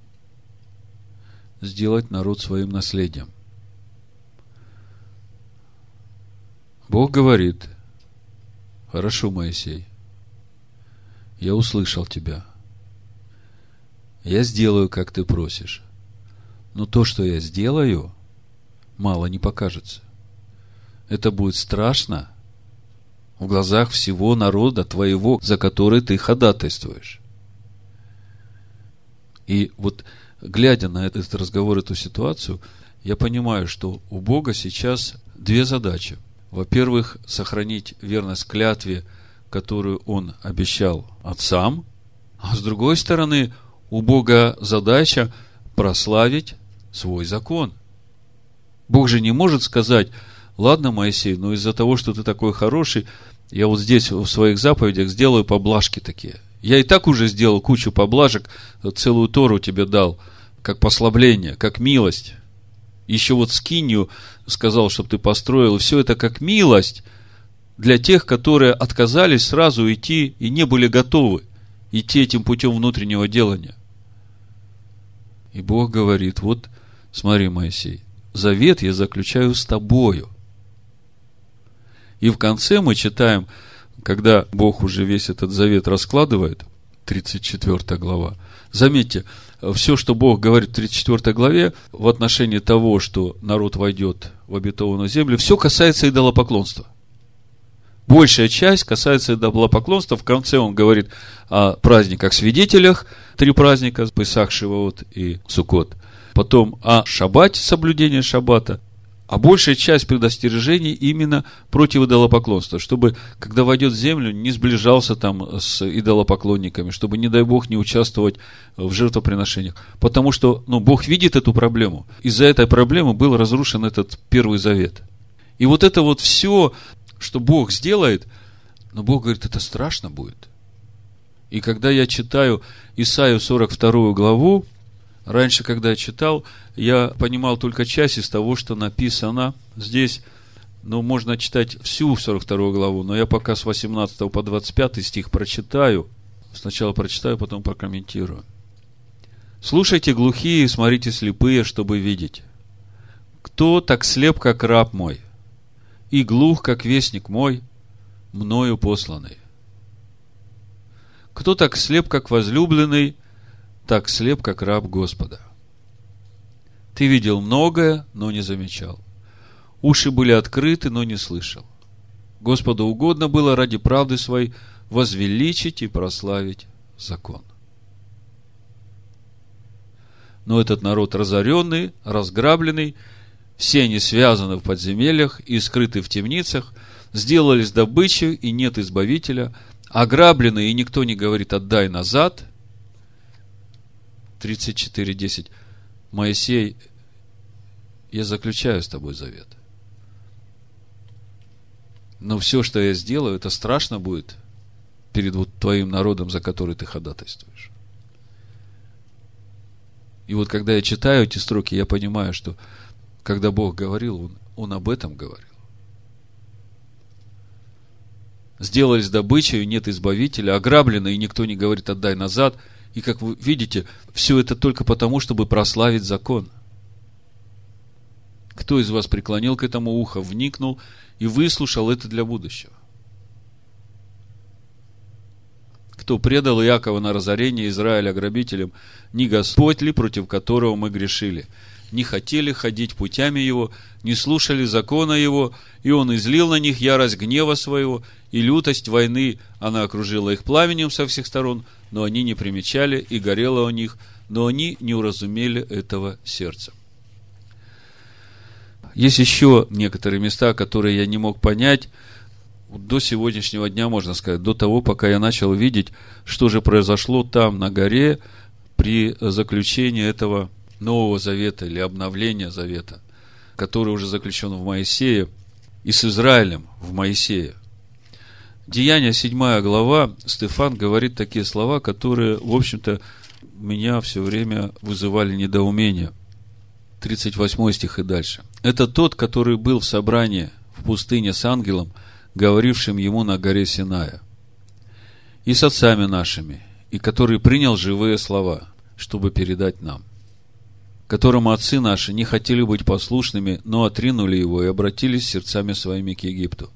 Speaker 1: сделать народ своим наследием. Бог говорит, хорошо, Моисей, я услышал тебя. Я сделаю, как ты просишь. Но то, что я сделаю, мало не покажется. Это будет страшно в глазах всего народа твоего, за который ты ходатайствуешь. И вот, глядя на этот разговор, эту ситуацию, я понимаю, что у Бога сейчас две задачи. Во-первых, сохранить верность клятве – которую он обещал отцам, а с другой стороны, у Бога задача прославить свой закон. Бог же не может сказать, ладно, Моисей, но из-за того, что ты такой хороший, я вот здесь в своих заповедях сделаю поблажки такие. Я и так уже сделал кучу поблажек, целую Тору тебе дал, как послабление, как милость. Еще вот скинью сказал, чтобы ты построил. Все это как милость для тех, которые отказались сразу идти и не были готовы идти этим путем внутреннего делания. И Бог говорит, вот смотри, Моисей, завет я заключаю с тобою. И в конце мы читаем, когда Бог уже весь этот завет раскладывает, 34 глава. Заметьте, все, что Бог говорит в 34 главе в отношении того, что народ войдет в обетованную землю, все касается идолопоклонства. Большая часть касается идолопоклонства. В конце он говорит о праздниках-свидетелях. Три праздника, Песах, Шивот и Сукот. Потом о шаббате, соблюдении шаббата. А большая часть предостережений именно против идолопоклонства, чтобы, когда войдет в землю, не сближался там с идолопоклонниками, чтобы, не дай Бог, не участвовать в жертвоприношениях. Потому что, ну, Бог видит эту проблему. Из-за этой проблемы был разрушен этот Первый Завет. И вот это вот все что Бог сделает, но Бог говорит, это страшно будет. И когда я читаю Исаию 42 главу, раньше, когда я читал, я понимал только часть из того, что написано здесь. Ну, можно читать всю 42 главу, но я пока с 18 по 25 стих прочитаю. Сначала прочитаю, потом прокомментирую. Слушайте глухие смотрите слепые, чтобы видеть. Кто так слеп, как раб мой, и глух, как вестник мой, мною посланный? Кто так слеп, как возлюбленный, так слеп, как раб Господа? Ты видел многое, но не замечал. Уши были открыты, но не слышал. Господу угодно было ради правды своей возвеличить и прославить закон. Но этот народ разоренный, разграбленный, все они связаны в подземельях и скрыты в темницах, сделались добычей, и нет избавителя, ограблены, и никто не говорит «отдай назад». 34.10. Моисей, я заключаю с тобой завет. Но все, что я сделаю, это страшно будет перед вот твоим народом, за который ты ходатайствуешь. И вот когда я читаю эти строки, я понимаю, что когда Бог говорил, Он, он об этом говорил. Сделались добычей, нет избавителя, ограблены, и никто не говорит «отдай назад». И, как вы видите, все это только потому, чтобы прославить закон. Кто из вас преклонил к этому ухо, вникнул и выслушал это для будущего? кто предал Иакова на разорение Израиля грабителям, не Господь ли, против которого мы грешили? Не хотели ходить путями его, не слушали закона его, и он излил на них ярость гнева своего, и лютость войны, она окружила их пламенем со всех сторон, но они не примечали, и горело у них, но они не уразумели этого сердца. Есть еще некоторые места, которые я не мог понять, до сегодняшнего дня, можно сказать, до того, пока я начал видеть, что же произошло там, на горе, при заключении этого Нового Завета или обновления Завета, который уже заключен в Моисее, и с Израилем в Моисее. Деяние 7 глава, Стефан говорит такие слова, которые, в общем-то, меня все время вызывали недоумение. 38 стих и дальше. Это тот, который был в собрании в пустыне с ангелом – говорившим ему на горе Синая, и с отцами нашими, и который принял живые слова, чтобы передать нам, которому отцы наши не хотели быть послушными, но отринули его и обратились сердцами своими к Египту,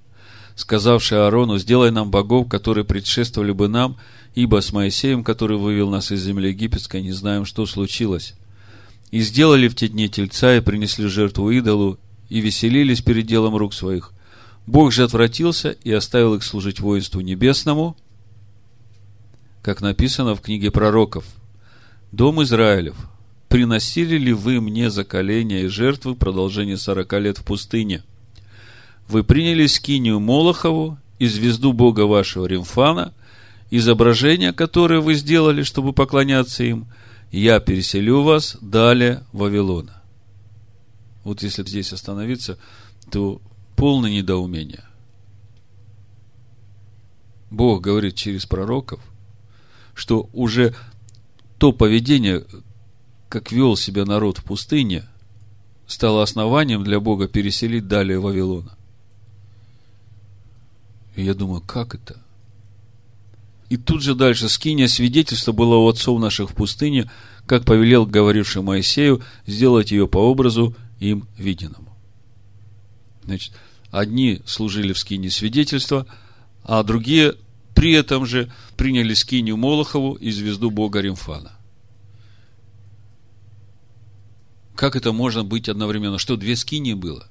Speaker 1: сказавший Аарону, сделай нам богов, которые предшествовали бы нам, ибо с Моисеем, который вывел нас из земли египетской, не знаем, что случилось. И сделали в те дни тельца, и принесли жертву идолу, и веселились перед делом рук своих, Бог же отвратился и оставил их служить воинству небесному, как написано в книге пророков. Дом Израилев, приносили ли вы мне заколения и жертвы продолжение сорока лет в пустыне? Вы приняли скинию Молохову и звезду Бога вашего Римфана, изображение, которое вы сделали, чтобы поклоняться им, я переселю вас далее Вавилона. Вот если здесь остановиться, то полное недоумение. Бог говорит через пророков, что уже то поведение, как вел себя народ в пустыне, стало основанием для Бога переселить далее Вавилона. И я думаю, как это? И тут же дальше, скиния свидетельства было у отцов наших в пустыне, как повелел говоривший Моисею, сделать ее по образу им виденному. Значит, Одни служили в скине свидетельства, а другие при этом же приняли скинию Молохову и звезду Бога Римфана. Как это можно быть одновременно? Что, две скинии было?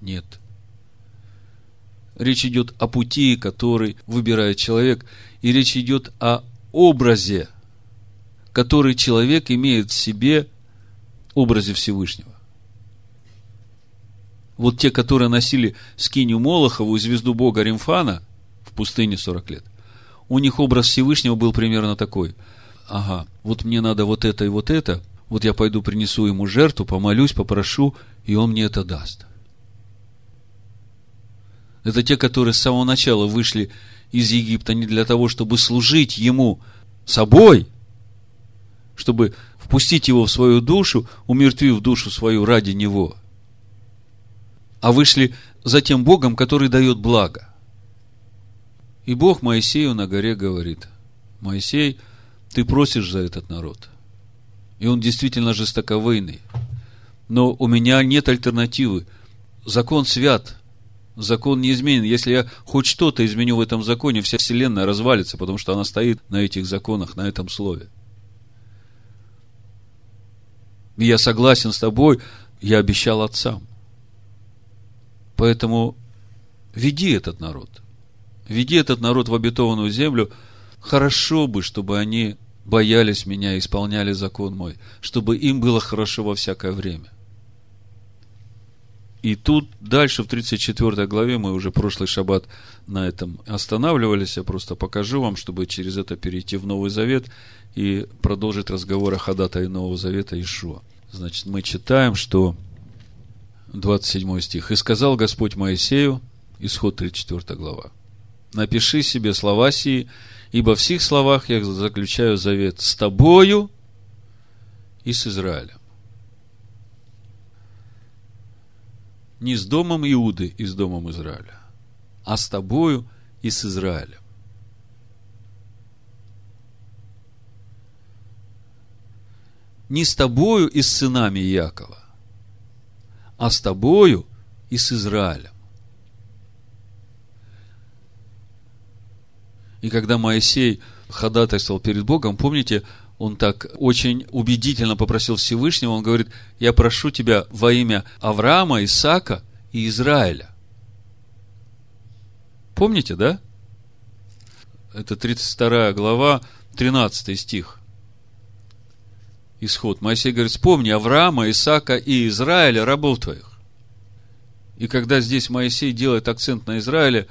Speaker 1: Нет. Речь идет о пути, который выбирает человек, и речь идет о образе, который человек имеет в себе, образе Всевышнего вот те, которые носили скинию Молохову и звезду Бога Римфана в пустыне 40 лет, у них образ Всевышнего был примерно такой. Ага, вот мне надо вот это и вот это, вот я пойду принесу ему жертву, помолюсь, попрошу, и он мне это даст. Это те, которые с самого начала вышли из Египта не для того, чтобы служить ему собой, чтобы впустить его в свою душу, умертвив душу свою ради него – а вышли за тем Богом, который дает благо. И Бог Моисею на горе говорит, Моисей, ты просишь за этот народ. И он действительно жестоковыйный. но у меня нет альтернативы. Закон свят, закон не изменен. Если я хоть что-то изменю в этом законе, вся вселенная развалится, потому что она стоит на этих законах, на этом слове. Я согласен с тобой, я обещал отцам. Поэтому веди этот народ. Веди этот народ в обетованную землю. Хорошо бы, чтобы они боялись меня исполняли закон мой, чтобы им было хорошо во всякое время. И тут дальше в 34 главе, мы уже прошлый шаббат на этом останавливались, я просто покажу вам, чтобы через это перейти в Новый Завет и продолжить разговор о ходатае Нового Завета Ишуа. Значит, мы читаем, что 27 стих. «И сказал Господь Моисею, исход 34 глава, напиши себе слова сии, ибо в всех словах я заключаю завет с тобою и с Израилем. Не с домом Иуды и с домом Израиля, а с тобою и с Израилем. Не с тобою и с сынами Якова, а с тобою и с Израилем. И когда Моисей ходатайствовал перед Богом, помните, он так очень убедительно попросил Всевышнего, он говорит, я прошу тебя во имя Авраама, Исаака и Израиля. Помните, да? Это 32 глава, 13 стих. Исход. Моисей говорит, вспомни Авраама, Исаака и Израиля, рабов твоих. И когда здесь Моисей делает акцент на Израиле,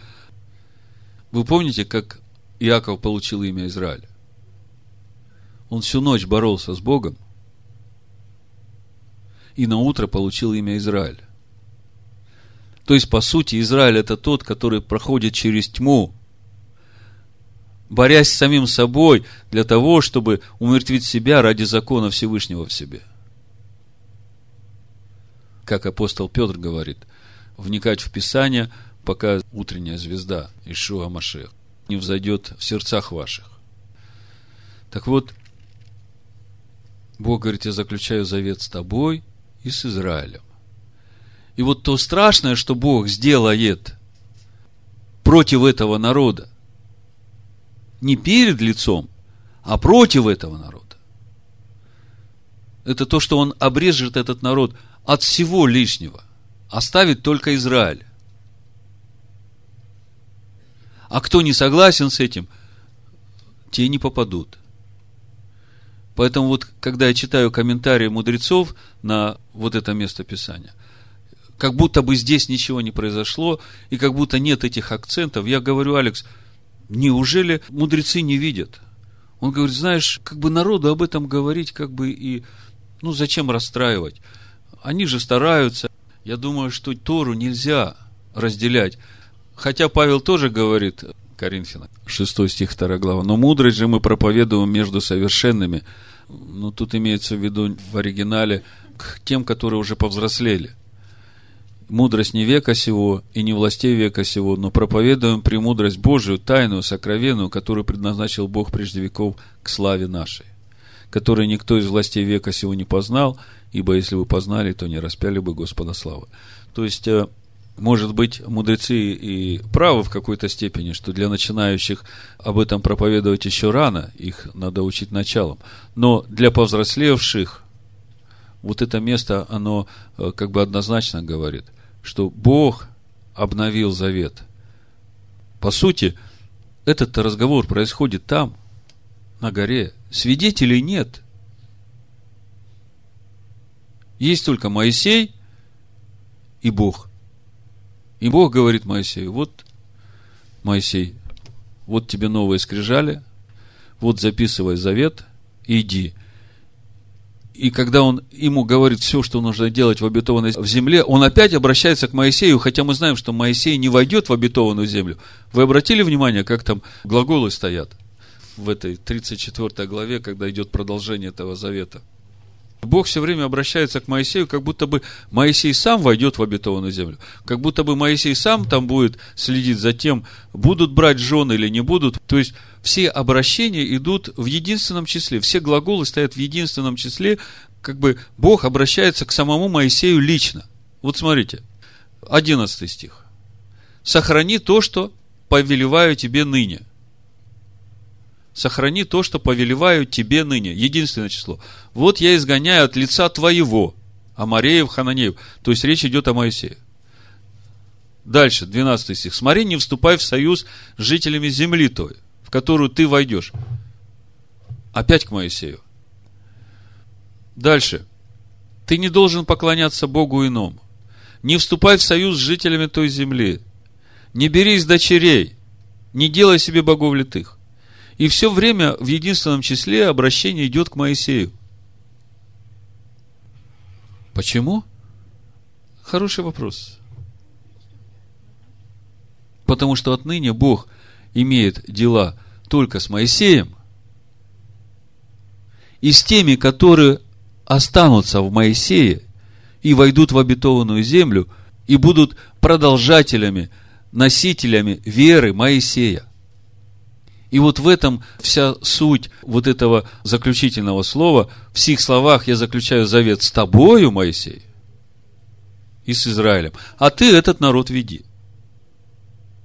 Speaker 1: вы помните, как Иаков получил имя Израиля. Он всю ночь боролся с Богом и на утро получил имя Израиль. То есть, по сути, Израиль это тот, который проходит через тьму, борясь с самим собой для того, чтобы умертвить себя ради закона Всевышнего в себе. Как апостол Петр говорит, вникать в Писание, пока утренняя звезда Ишуа Машех не взойдет в сердцах ваших. Так вот, Бог говорит, я заключаю завет с тобой и с Израилем. И вот то страшное, что Бог сделает против этого народа, не перед лицом, а против этого народа, это то, что Он обрежет этот народ от всего лишнего, оставит только Израиль. А кто не согласен с этим, те не попадут. Поэтому вот, когда я читаю комментарии мудрецов на вот это место Писания, как будто бы здесь ничего не произошло, и как будто нет этих акцентов, я говорю, Алекс, неужели мудрецы не видят? Он говорит, знаешь, как бы народу об этом говорить, как бы и, ну, зачем расстраивать? Они же стараются. Я думаю, что Тору нельзя разделять Хотя Павел тоже говорит, Коринфянам, 6 стих 2 глава, но мудрость же мы проповедуем между совершенными. Ну, тут имеется в виду в оригинале к тем, которые уже повзрослели. Мудрость не века сего и не властей века сего, но проповедуем премудрость Божию, тайную, сокровенную, которую предназначил Бог прежде веков к славе нашей, которой никто из властей века сего не познал, ибо если бы познали, то не распяли бы Господа славы. То есть, э, может быть, мудрецы и правы в какой-то степени, что для начинающих об этом проповедовать еще рано, их надо учить началом. Но для повзрослевших вот это место, оно э, как бы однозначно говорит, что Бог обновил завет. По сути, этот разговор происходит там, на горе. Свидетелей нет. Есть только Моисей и Бог. И Бог говорит Моисею, вот, Моисей, вот тебе новые скрижали, вот записывай завет, иди. И когда он ему говорит все, что нужно делать в обетованной в земле, он опять обращается к Моисею, хотя мы знаем, что Моисей не войдет в обетованную землю. Вы обратили внимание, как там глаголы стоят в этой 34 главе, когда идет продолжение этого завета? Бог все время обращается к Моисею, как будто бы Моисей сам войдет в обетованную землю. Как будто бы Моисей сам там будет следить за тем, будут брать жены или не будут. То есть, все обращения идут в единственном числе. Все глаголы стоят в единственном числе как бы Бог обращается к самому Моисею лично. Вот смотрите, 11 стих. Сохрани то, что повелеваю тебе ныне. Сохрани то, что повелеваю тебе ныне. Единственное число. Вот я изгоняю от лица твоего, Амареев, Хананеев. То есть речь идет о Моисее. Дальше, 12 стих. Смотри, не вступай в союз с жителями земли той, в которую ты войдешь. Опять к Моисею. Дальше. Ты не должен поклоняться Богу иному. Не вступай в союз с жителями той земли. Не берись дочерей. Не делай себе богов литых. И все время в единственном числе обращение идет к Моисею. Почему? Хороший вопрос. Потому что отныне Бог имеет дела только с Моисеем и с теми, которые останутся в Моисее и войдут в обетованную землю и будут продолжателями, носителями веры Моисея. И вот в этом вся суть вот этого заключительного слова. В сих словах я заключаю завет с тобою, Моисей, и с Израилем. А ты этот народ веди.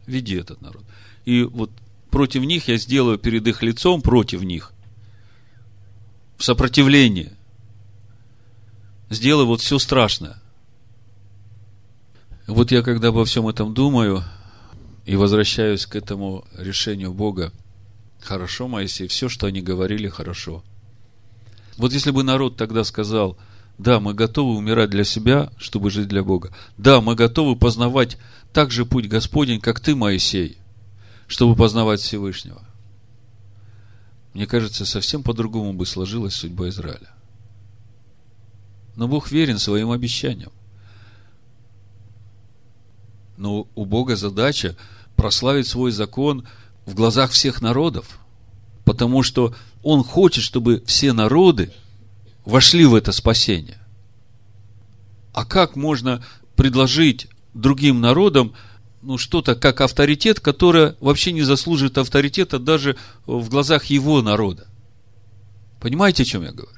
Speaker 1: Веди этот народ. И вот против них я сделаю перед их лицом, против них, в сопротивлении. Сделаю вот все страшное. Вот я когда обо всем этом думаю и возвращаюсь к этому решению Бога – Хорошо, Моисей, все, что они говорили, хорошо. Вот если бы народ тогда сказал, да, мы готовы умирать для себя, чтобы жить для Бога. Да, мы готовы познавать так же путь Господень, как ты, Моисей, чтобы познавать Всевышнего. Мне кажется, совсем по-другому бы сложилась судьба Израиля. Но Бог верен своим обещаниям. Но у Бога задача прославить свой закон – в глазах всех народов, потому что Он хочет, чтобы все народы вошли в это спасение. А как можно предложить другим народам ну, что-то как авторитет, которое вообще не заслуживает авторитета даже в глазах его народа? Понимаете, о чем я говорю?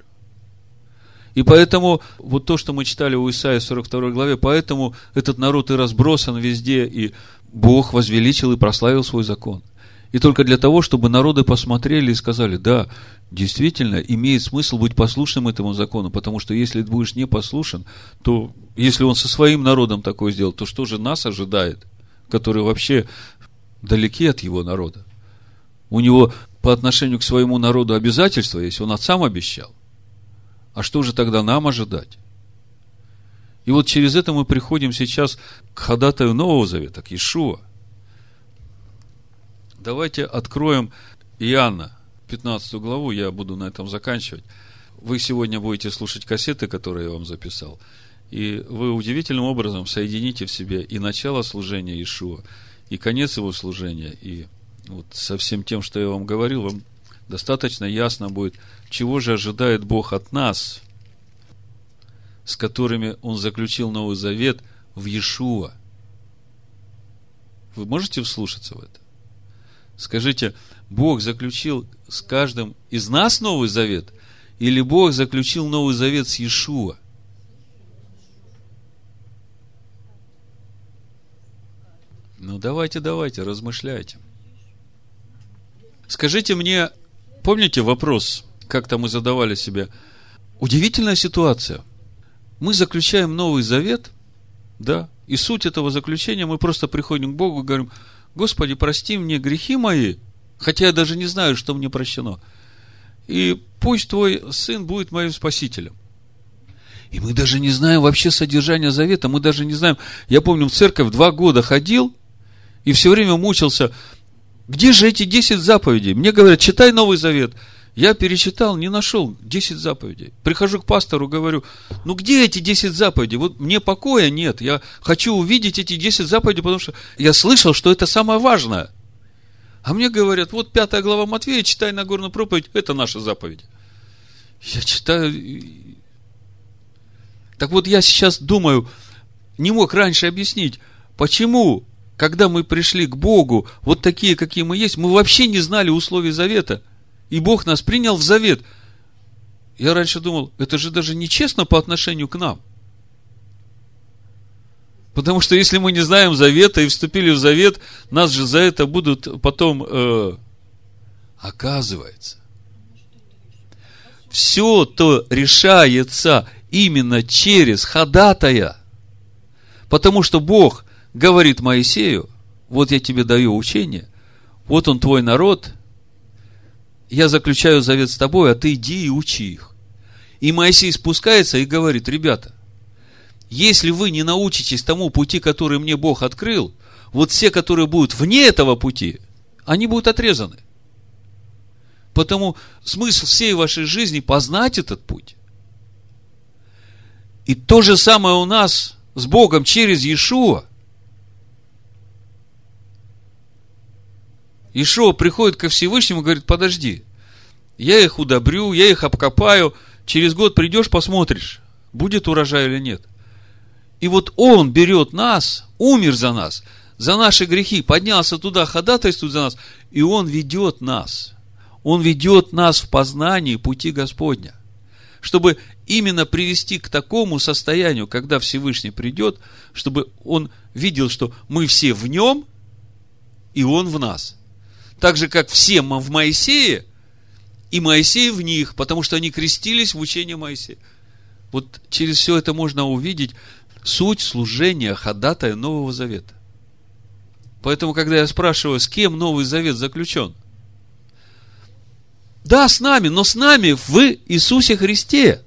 Speaker 1: И поэтому, вот то, что мы читали у Исаия 42 главе, поэтому этот народ и разбросан везде, и Бог возвеличил и прославил свой закон – и только для того, чтобы народы посмотрели и сказали, да, действительно, имеет смысл быть послушным этому закону, потому что если ты будешь непослушен, то если он со своим народом такое сделал, то что же нас ожидает, которые вообще далеки от его народа? У него по отношению к своему народу обязательства есть, он отцам обещал. А что же тогда нам ожидать? И вот через это мы приходим сейчас к ходатаю Нового Завета, к Иешуа. Давайте откроем Иоанна, 15 главу, я буду на этом заканчивать. Вы сегодня будете слушать кассеты, которые я вам записал, и вы удивительным образом соедините в себе и начало служения Иешуа, и конец его служения, и вот со всем тем, что я вам говорил, вам достаточно ясно будет, чего же ожидает Бог от нас, с которыми Он заключил Новый Завет в Иешуа. Вы можете вслушаться в это? Скажите, Бог заключил с каждым из нас Новый Завет? Или Бог заключил Новый Завет с Иешуа? Ну, давайте, давайте, размышляйте. Скажите мне, помните вопрос, как-то мы задавали себе, удивительная ситуация. Мы заключаем Новый Завет, да, и суть этого заключения, мы просто приходим к Богу и говорим, Господи, прости мне грехи мои, хотя я даже не знаю, что мне прощено. И пусть Твой Сын будет моим Спасителем. И мы даже не знаем вообще содержания завета, мы даже не знаем. Я помню, в церковь два года ходил и все время мучился. Где же эти десять заповедей? Мне говорят, читай Новый Завет. Я перечитал, не нашел 10 заповедей. Прихожу к пастору, говорю, ну где эти 10 заповедей? Вот мне покоя нет. Я хочу увидеть эти 10 заповедей, потому что я слышал, что это самое важное. А мне говорят, вот пятая глава Матвея, читай Нагорную проповедь, это наша заповедь. Я читаю. Так вот, я сейчас думаю, не мог раньше объяснить, почему, когда мы пришли к Богу, вот такие, какие мы есть, мы вообще не знали условий завета – и Бог нас принял в завет. я раньше думал, это же даже нечестно по отношению к нам. Потому что если мы не знаем завета и вступили в завет, нас же за это будут потом... Э, оказывается, все то решается именно через ходатая. Потому что Бог говорит Моисею, вот я тебе даю учение, вот он твой народ, я заключаю завет с тобой, а ты иди и учи их. И Моисей спускается и говорит, ребята, если вы не научитесь тому пути, который мне Бог открыл, вот все, которые будут вне этого пути, они будут отрезаны. Потому смысл всей вашей жизни познать этот путь. И то же самое у нас с Богом через Иешуа. Ишо приходит ко Всевышнему и говорит, подожди, я их удобрю, я их обкопаю, через год придешь, посмотришь, будет урожай или нет. И вот он берет нас, умер за нас, за наши грехи, поднялся туда, ходатайствует за нас, и он ведет нас. Он ведет нас в познании пути Господня. Чтобы именно привести к такому состоянию, когда Всевышний придет, чтобы он видел, что мы все в нем, и он в нас так же, как все в Моисее, и Моисей в них, потому что они крестились в учении Моисея. Вот через все это можно увидеть суть служения ходатая Нового Завета. Поэтому, когда я спрашиваю, с кем Новый Завет заключен? Да, с нами, но с нами в Иисусе Христе.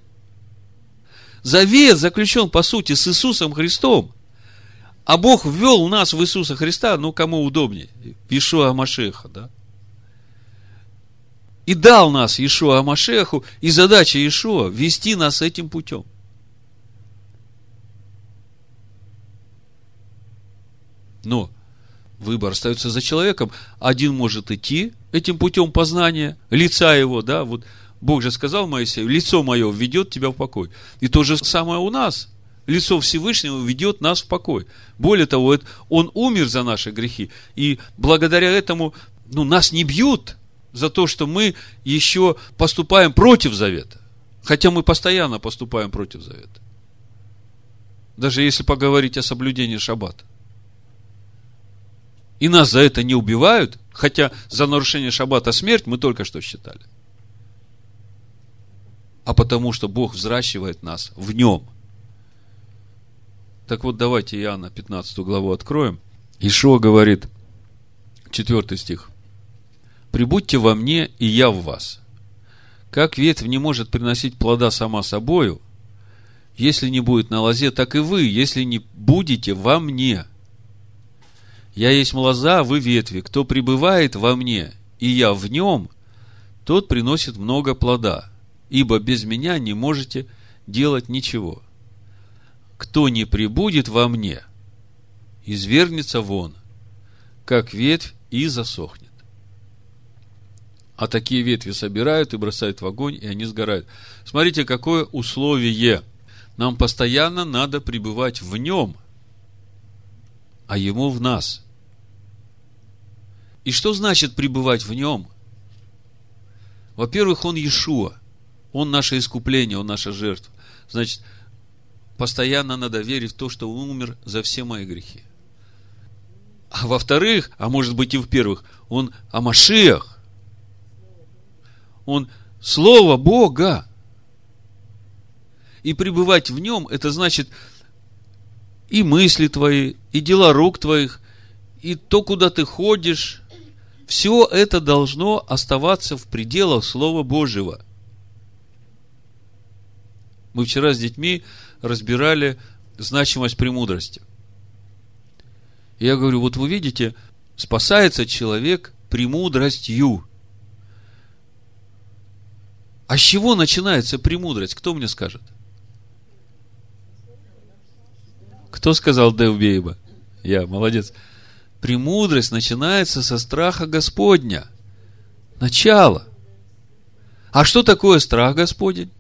Speaker 1: Завет заключен, по сути, с Иисусом Христом. А Бог ввел нас в Иисуса Христа, ну, кому удобнее, Ишуа Машеха, да? И дал нас Ишуа Машеху, и задача Ишуа вести нас этим путем. Но выбор остается за человеком. Один может идти этим путем познания, лица его, да, вот Бог же сказал Моисею, лицо мое введет тебя в покой. И то же самое у нас лицо Всевышнего ведет нас в покой. Более того, Он умер за наши грехи, и благодаря этому ну, нас не бьют за то, что мы еще поступаем против завета. Хотя мы постоянно поступаем против завета. Даже если поговорить о соблюдении шаббата. И нас за это не убивают, хотя за нарушение шаббата смерть мы только что считали. А потому что Бог взращивает нас в нем – так вот, давайте Иоанна 15 главу откроем. Ишуа говорит, 4 стих. «Прибудьте во мне, и я в вас. Как ветвь не может приносить плода сама собою, если не будет на лозе, так и вы, если не будете во мне. Я есть лоза, вы ветви. Кто пребывает во мне, и я в нем, тот приносит много плода, ибо без меня не можете делать ничего кто не прибудет во мне, извергнется вон, как ветвь и засохнет. А такие ветви собирают и бросают в огонь, и они сгорают. Смотрите, какое условие. Нам постоянно надо пребывать в нем, а ему в нас. И что значит пребывать в нем? Во-первых, он Иешуа. Он наше искупление, он наша жертва. Значит, постоянно надо верить в то, что Он умер за все мои грехи. А во-вторых, а может быть и в первых, Он о Машиях. Он Слово Бога. И пребывать в нем, это значит и мысли твои, и дела рук твоих, и то, куда ты ходишь, все это должно оставаться в пределах Слова Божьего. Мы вчера с детьми разбирали значимость премудрости. я говорю, вот вы видите, спасается человек премудростью. А с чего начинается премудрость? Кто мне скажет? Кто сказал Дэв Бейба? Я, молодец. Премудрость начинается со страха Господня. Начало. А что такое страх Господень?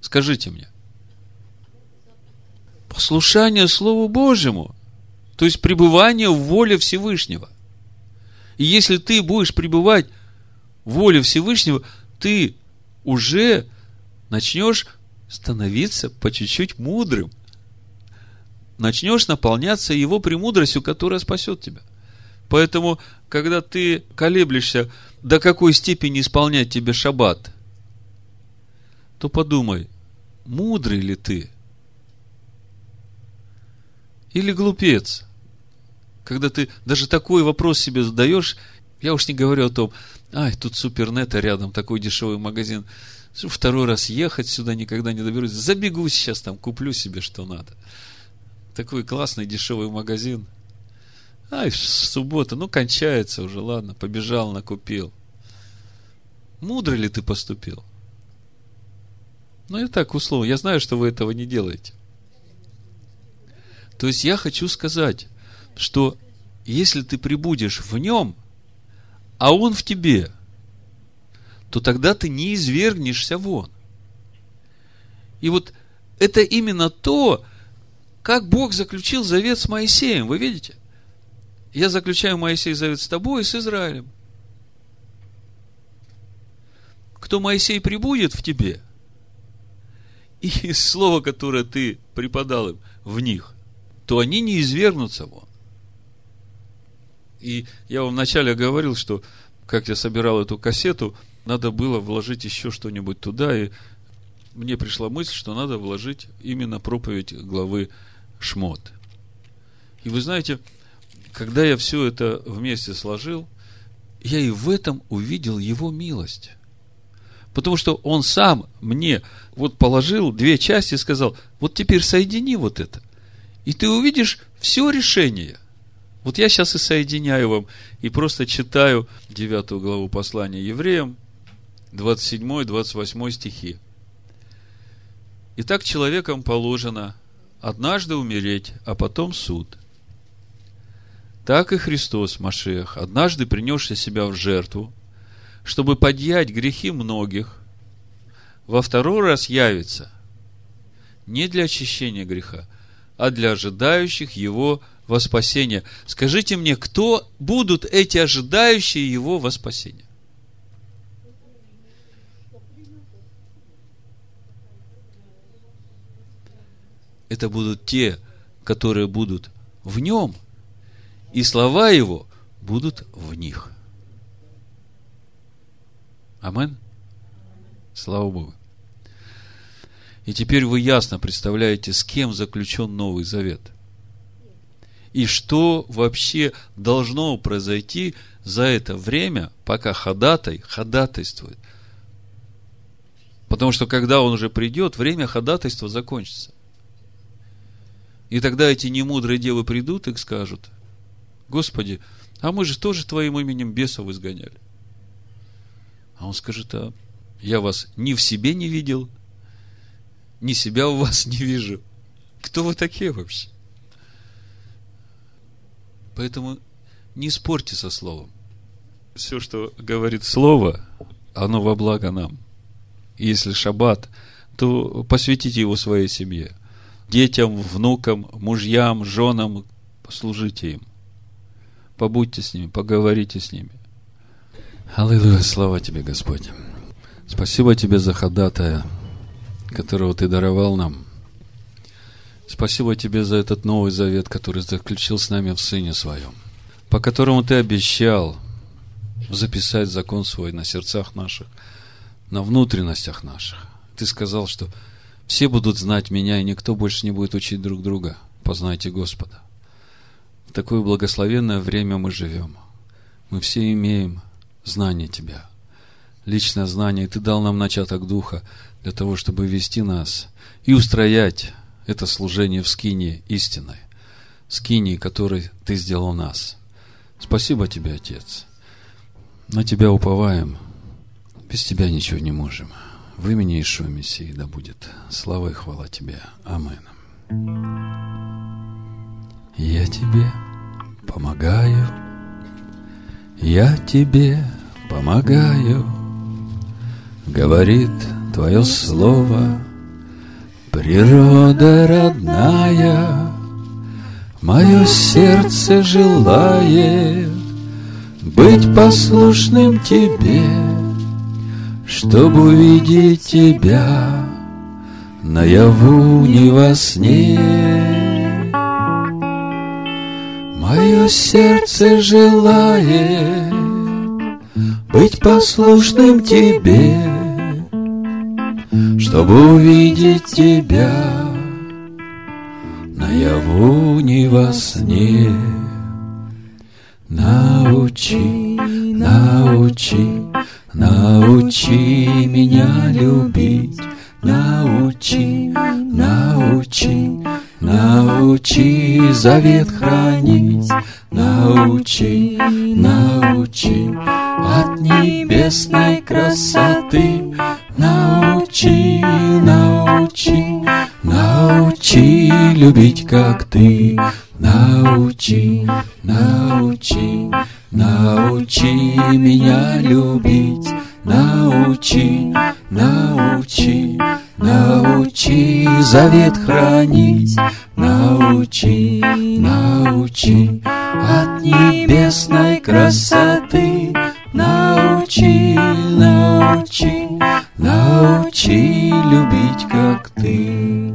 Speaker 1: Скажите мне послушание Слову Божьему, то есть пребывание в воле Всевышнего. И если ты будешь пребывать в воле Всевышнего, ты уже начнешь становиться по чуть-чуть мудрым. Начнешь наполняться его премудростью, которая спасет тебя. Поэтому, когда ты колеблешься, до какой степени исполнять тебе шаббат, то подумай, мудрый ли ты? Или глупец? Когда ты даже такой вопрос себе задаешь, я уж не говорю о том, ай, тут супернета рядом, такой дешевый магазин. Второй раз ехать сюда никогда не доберусь. Забегу сейчас там, куплю себе, что надо. Такой классный дешевый магазин. Ай, суббота, ну кончается уже, ладно, побежал, накупил. Мудро ли ты поступил? Ну, я так условно. Я знаю, что вы этого не делаете. То есть я хочу сказать, что если ты прибудешь в нем, а он в тебе, то тогда ты не извергнешься вон. И вот это именно то, как Бог заключил завет с Моисеем. Вы видите? Я заключаю Моисей завет с тобой и с Израилем. Кто Моисей прибудет в тебе, [LAUGHS] и слово, которое ты преподал им в них, то они не извергнутся вон. И я вам вначале говорил, что как я собирал эту кассету, надо было вложить еще что-нибудь туда, и мне пришла мысль, что надо вложить именно проповедь главы Шмот. И вы знаете, когда я все это вместе сложил, я и в этом увидел его милость. Потому что он сам мне вот положил две части и сказал, вот теперь соедини вот это. И ты увидишь все решение – вот я сейчас и соединяю вам, и просто читаю 9 главу послания евреям, 27-28 стихи. Итак, человекам положено однажды умереть, а потом суд. Так и Христос, Машех, однажды принесший себя в жертву, чтобы подъять грехи многих, во второй раз явится не для очищения греха, а для ожидающих его во спасение. Скажите мне, кто будут эти ожидающие его во спасение? Это будут те, которые будут в нем, и слова его будут в них. Амен. Слава Богу. И теперь вы ясно представляете, с кем заключен Новый Завет – и что вообще должно произойти за это время, пока ходатай ходатайствует. Потому что когда он уже придет, время ходатайства закончится. И тогда эти немудрые девы придут и скажут, Господи, а мы же тоже Твоим именем бесов изгоняли. А он скажет, а я вас ни в себе не видел, ни себя у вас не вижу. Кто вы такие вообще? Поэтому не спорьте со словом. Все, что говорит слово, оно во благо нам. И если шаббат, то посвятите его своей семье. Детям, внукам, мужьям, женам, послужите им. Побудьте с ними, поговорите с ними. Аллилуйя, слава тебе, Господь. Спасибо тебе за ходатая, которого ты даровал нам. Спасибо тебе за этот новый завет, который заключил с нами в Сыне Своем, по которому ты обещал записать закон свой на сердцах наших, на внутренностях наших. Ты сказал, что все будут знать меня, и никто больше не будет учить друг друга. Познайте Господа. В такое благословенное время мы живем. Мы все имеем знание Тебя, личное знание. И Ты дал нам начаток Духа для того, чтобы вести нас и устроять это служение в скине истинной, скине, которой Ты сделал нас. Спасибо Тебе, Отец. На Тебя уповаем. Без Тебя ничего не можем. В имени Ишуа Мессии да будет слава и хвала Тебе. Амин. Я Тебе помогаю, я Тебе помогаю, говорит Твое Слово – Природа родная, Мое сердце желает Быть послушным тебе, Чтобы увидеть тебя наяву не во сне. Мое сердце желает быть послушным тебе, чтобы увидеть тебя наяву не во сне. Научи, научи, научи меня любить, научи, научи, научи завет хранить, научи, научи от небесной красоты, научи, научи, научи любить, как ты, научи, научи, научи меня любить, научи, научи, научи завет хранить, научи, научи от небесной красоты, научи, научи, научи любить, как ты.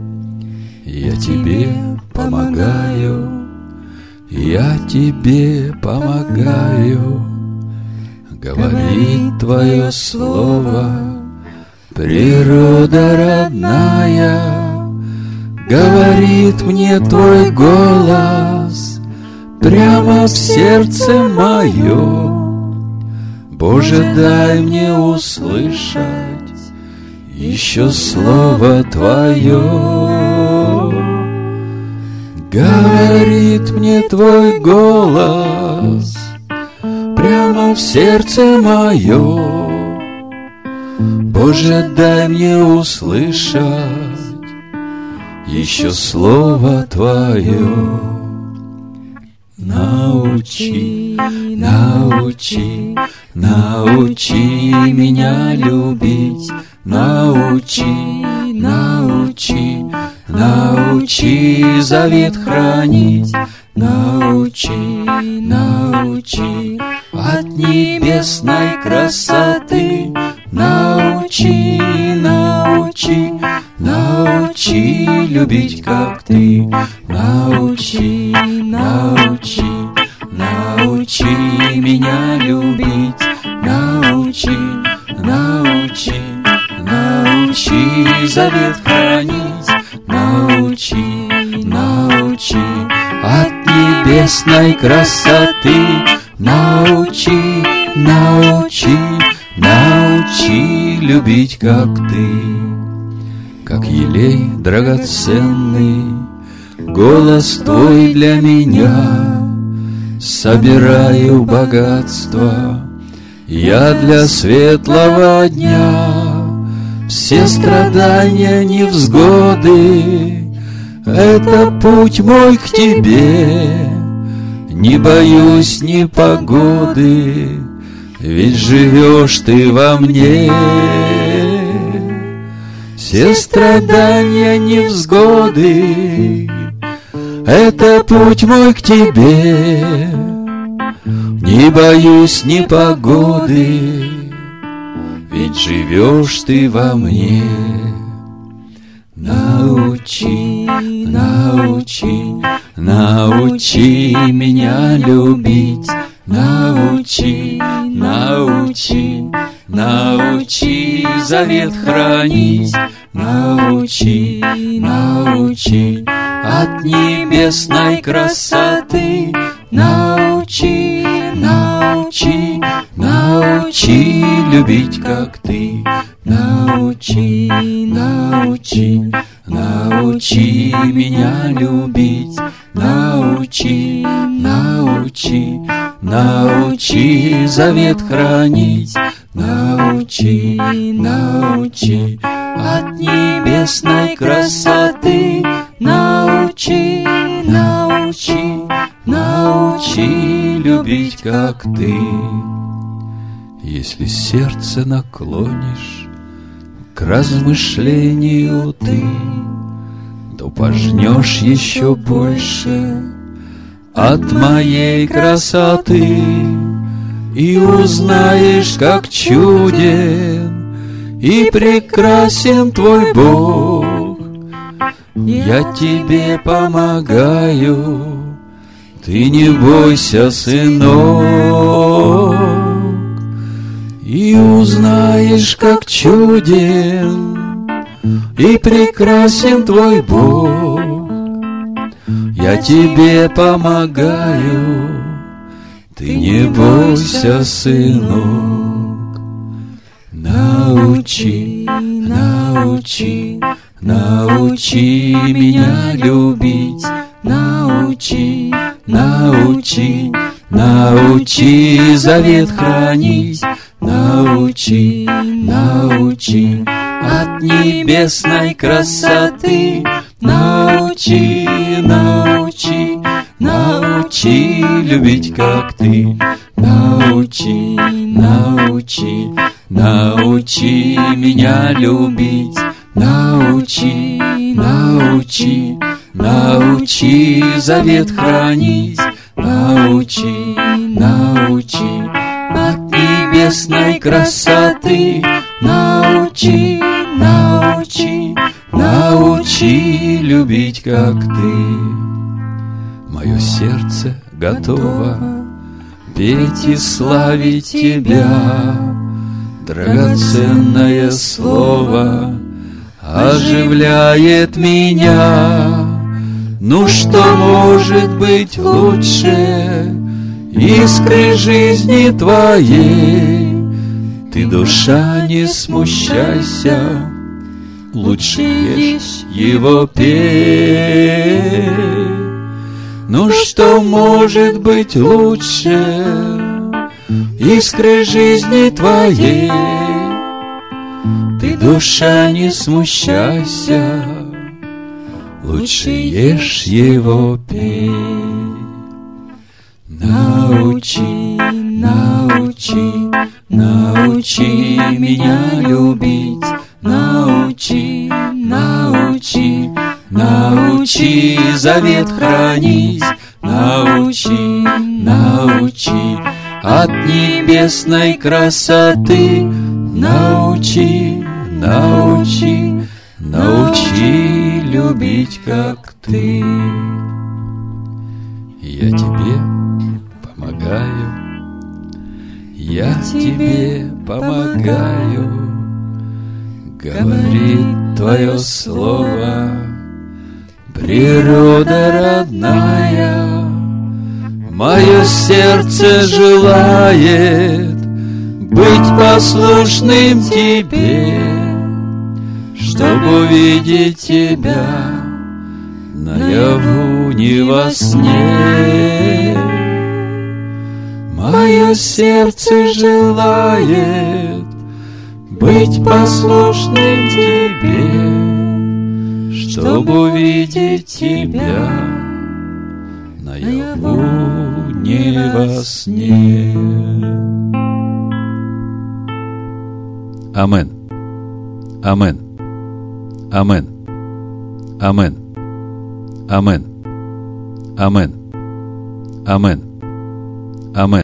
Speaker 1: Я тебе помогаю, я тебе помогаю, говорит твое слово, природа родная, говорит мне твой голос прямо в сердце мое. Боже, дай мне услышать еще слово Твое. Говорит мне Твой голос прямо в сердце мое. Боже, дай мне услышать еще слово Твое. Научи, научи, научи меня любить, научи, научи, научи завет хранить, научи, научи от небесной красоты, научи, научи, научи любить, как ты, научи, научи, научи меня любить, научи, научи, научи завет хранить, научи, научи от небесной красоты, научи, научи, научи любить, как ты, как елей драгоценный, голос твой для меня. Собираю богатство я для светлого дня. Все страдания, невзгоды, это путь мой к тебе. Не боюсь ни погоды, ведь живешь ты во мне. Все страдания, невзгоды, это путь мой к тебе. Не боюсь ни погоды, ведь живешь ты во мне. Научи, научи, научи меня любить, научи, научи, научи завет хранить, научи, научи от небесной красоты, научи, научи, научи любить, как ты, научи, научи, научи меня любить, научи, научи, научи завет хранить, научи, научи от небесной красоты, научи, научи, научи любить, как ты. Если сердце наклонишь к размышлению ты, то пожнешь еще больше от моей красоты и узнаешь, как чуден и прекрасен твой Бог. я тебе помогаю. Ты не бойся, сынок, и узнаешь, как чуден и прекрасен твой Бог. Я тебе помогаю, ты не бойся, сынок. Научи, научи, научи меня любить, научи, научи, научи завет хранить, научи, научи от небесной красоты, научи, научи, научи любить, как ты, научи, научи, научи меня любить, научи, научи, научи завет хранить, научи, научи небесной красоты, научи, научи, научи любить, как ты. Мое сердце готово петь и славить тебя, драгоценное слово оживляет меня. Ну что может быть лучше искры жизни твоей? Ты, душа, не смущайся, лучше ешь его пей. Ну что может быть лучше искры жизни твоей? Ты, душа, не смущайся, лучше ешь его пей. Научи, научи, научи меня любить, научи, научи, научи завет хранить, научи, научи от небесной красоты, научи, научи, научи любить, как ты. Я тебе помогаю, я тебе помогаю, говорит твое слово, природа родная, мое сердце желает быть послушным тебе, чтобы увидеть тебя наяву не во сне. Мое сердце желает быть послушным тебе, чтобы увидеть тебя наяву не во сне. Амен. Амен. Амен. Амен. Амен. Амен. Амен. Амен.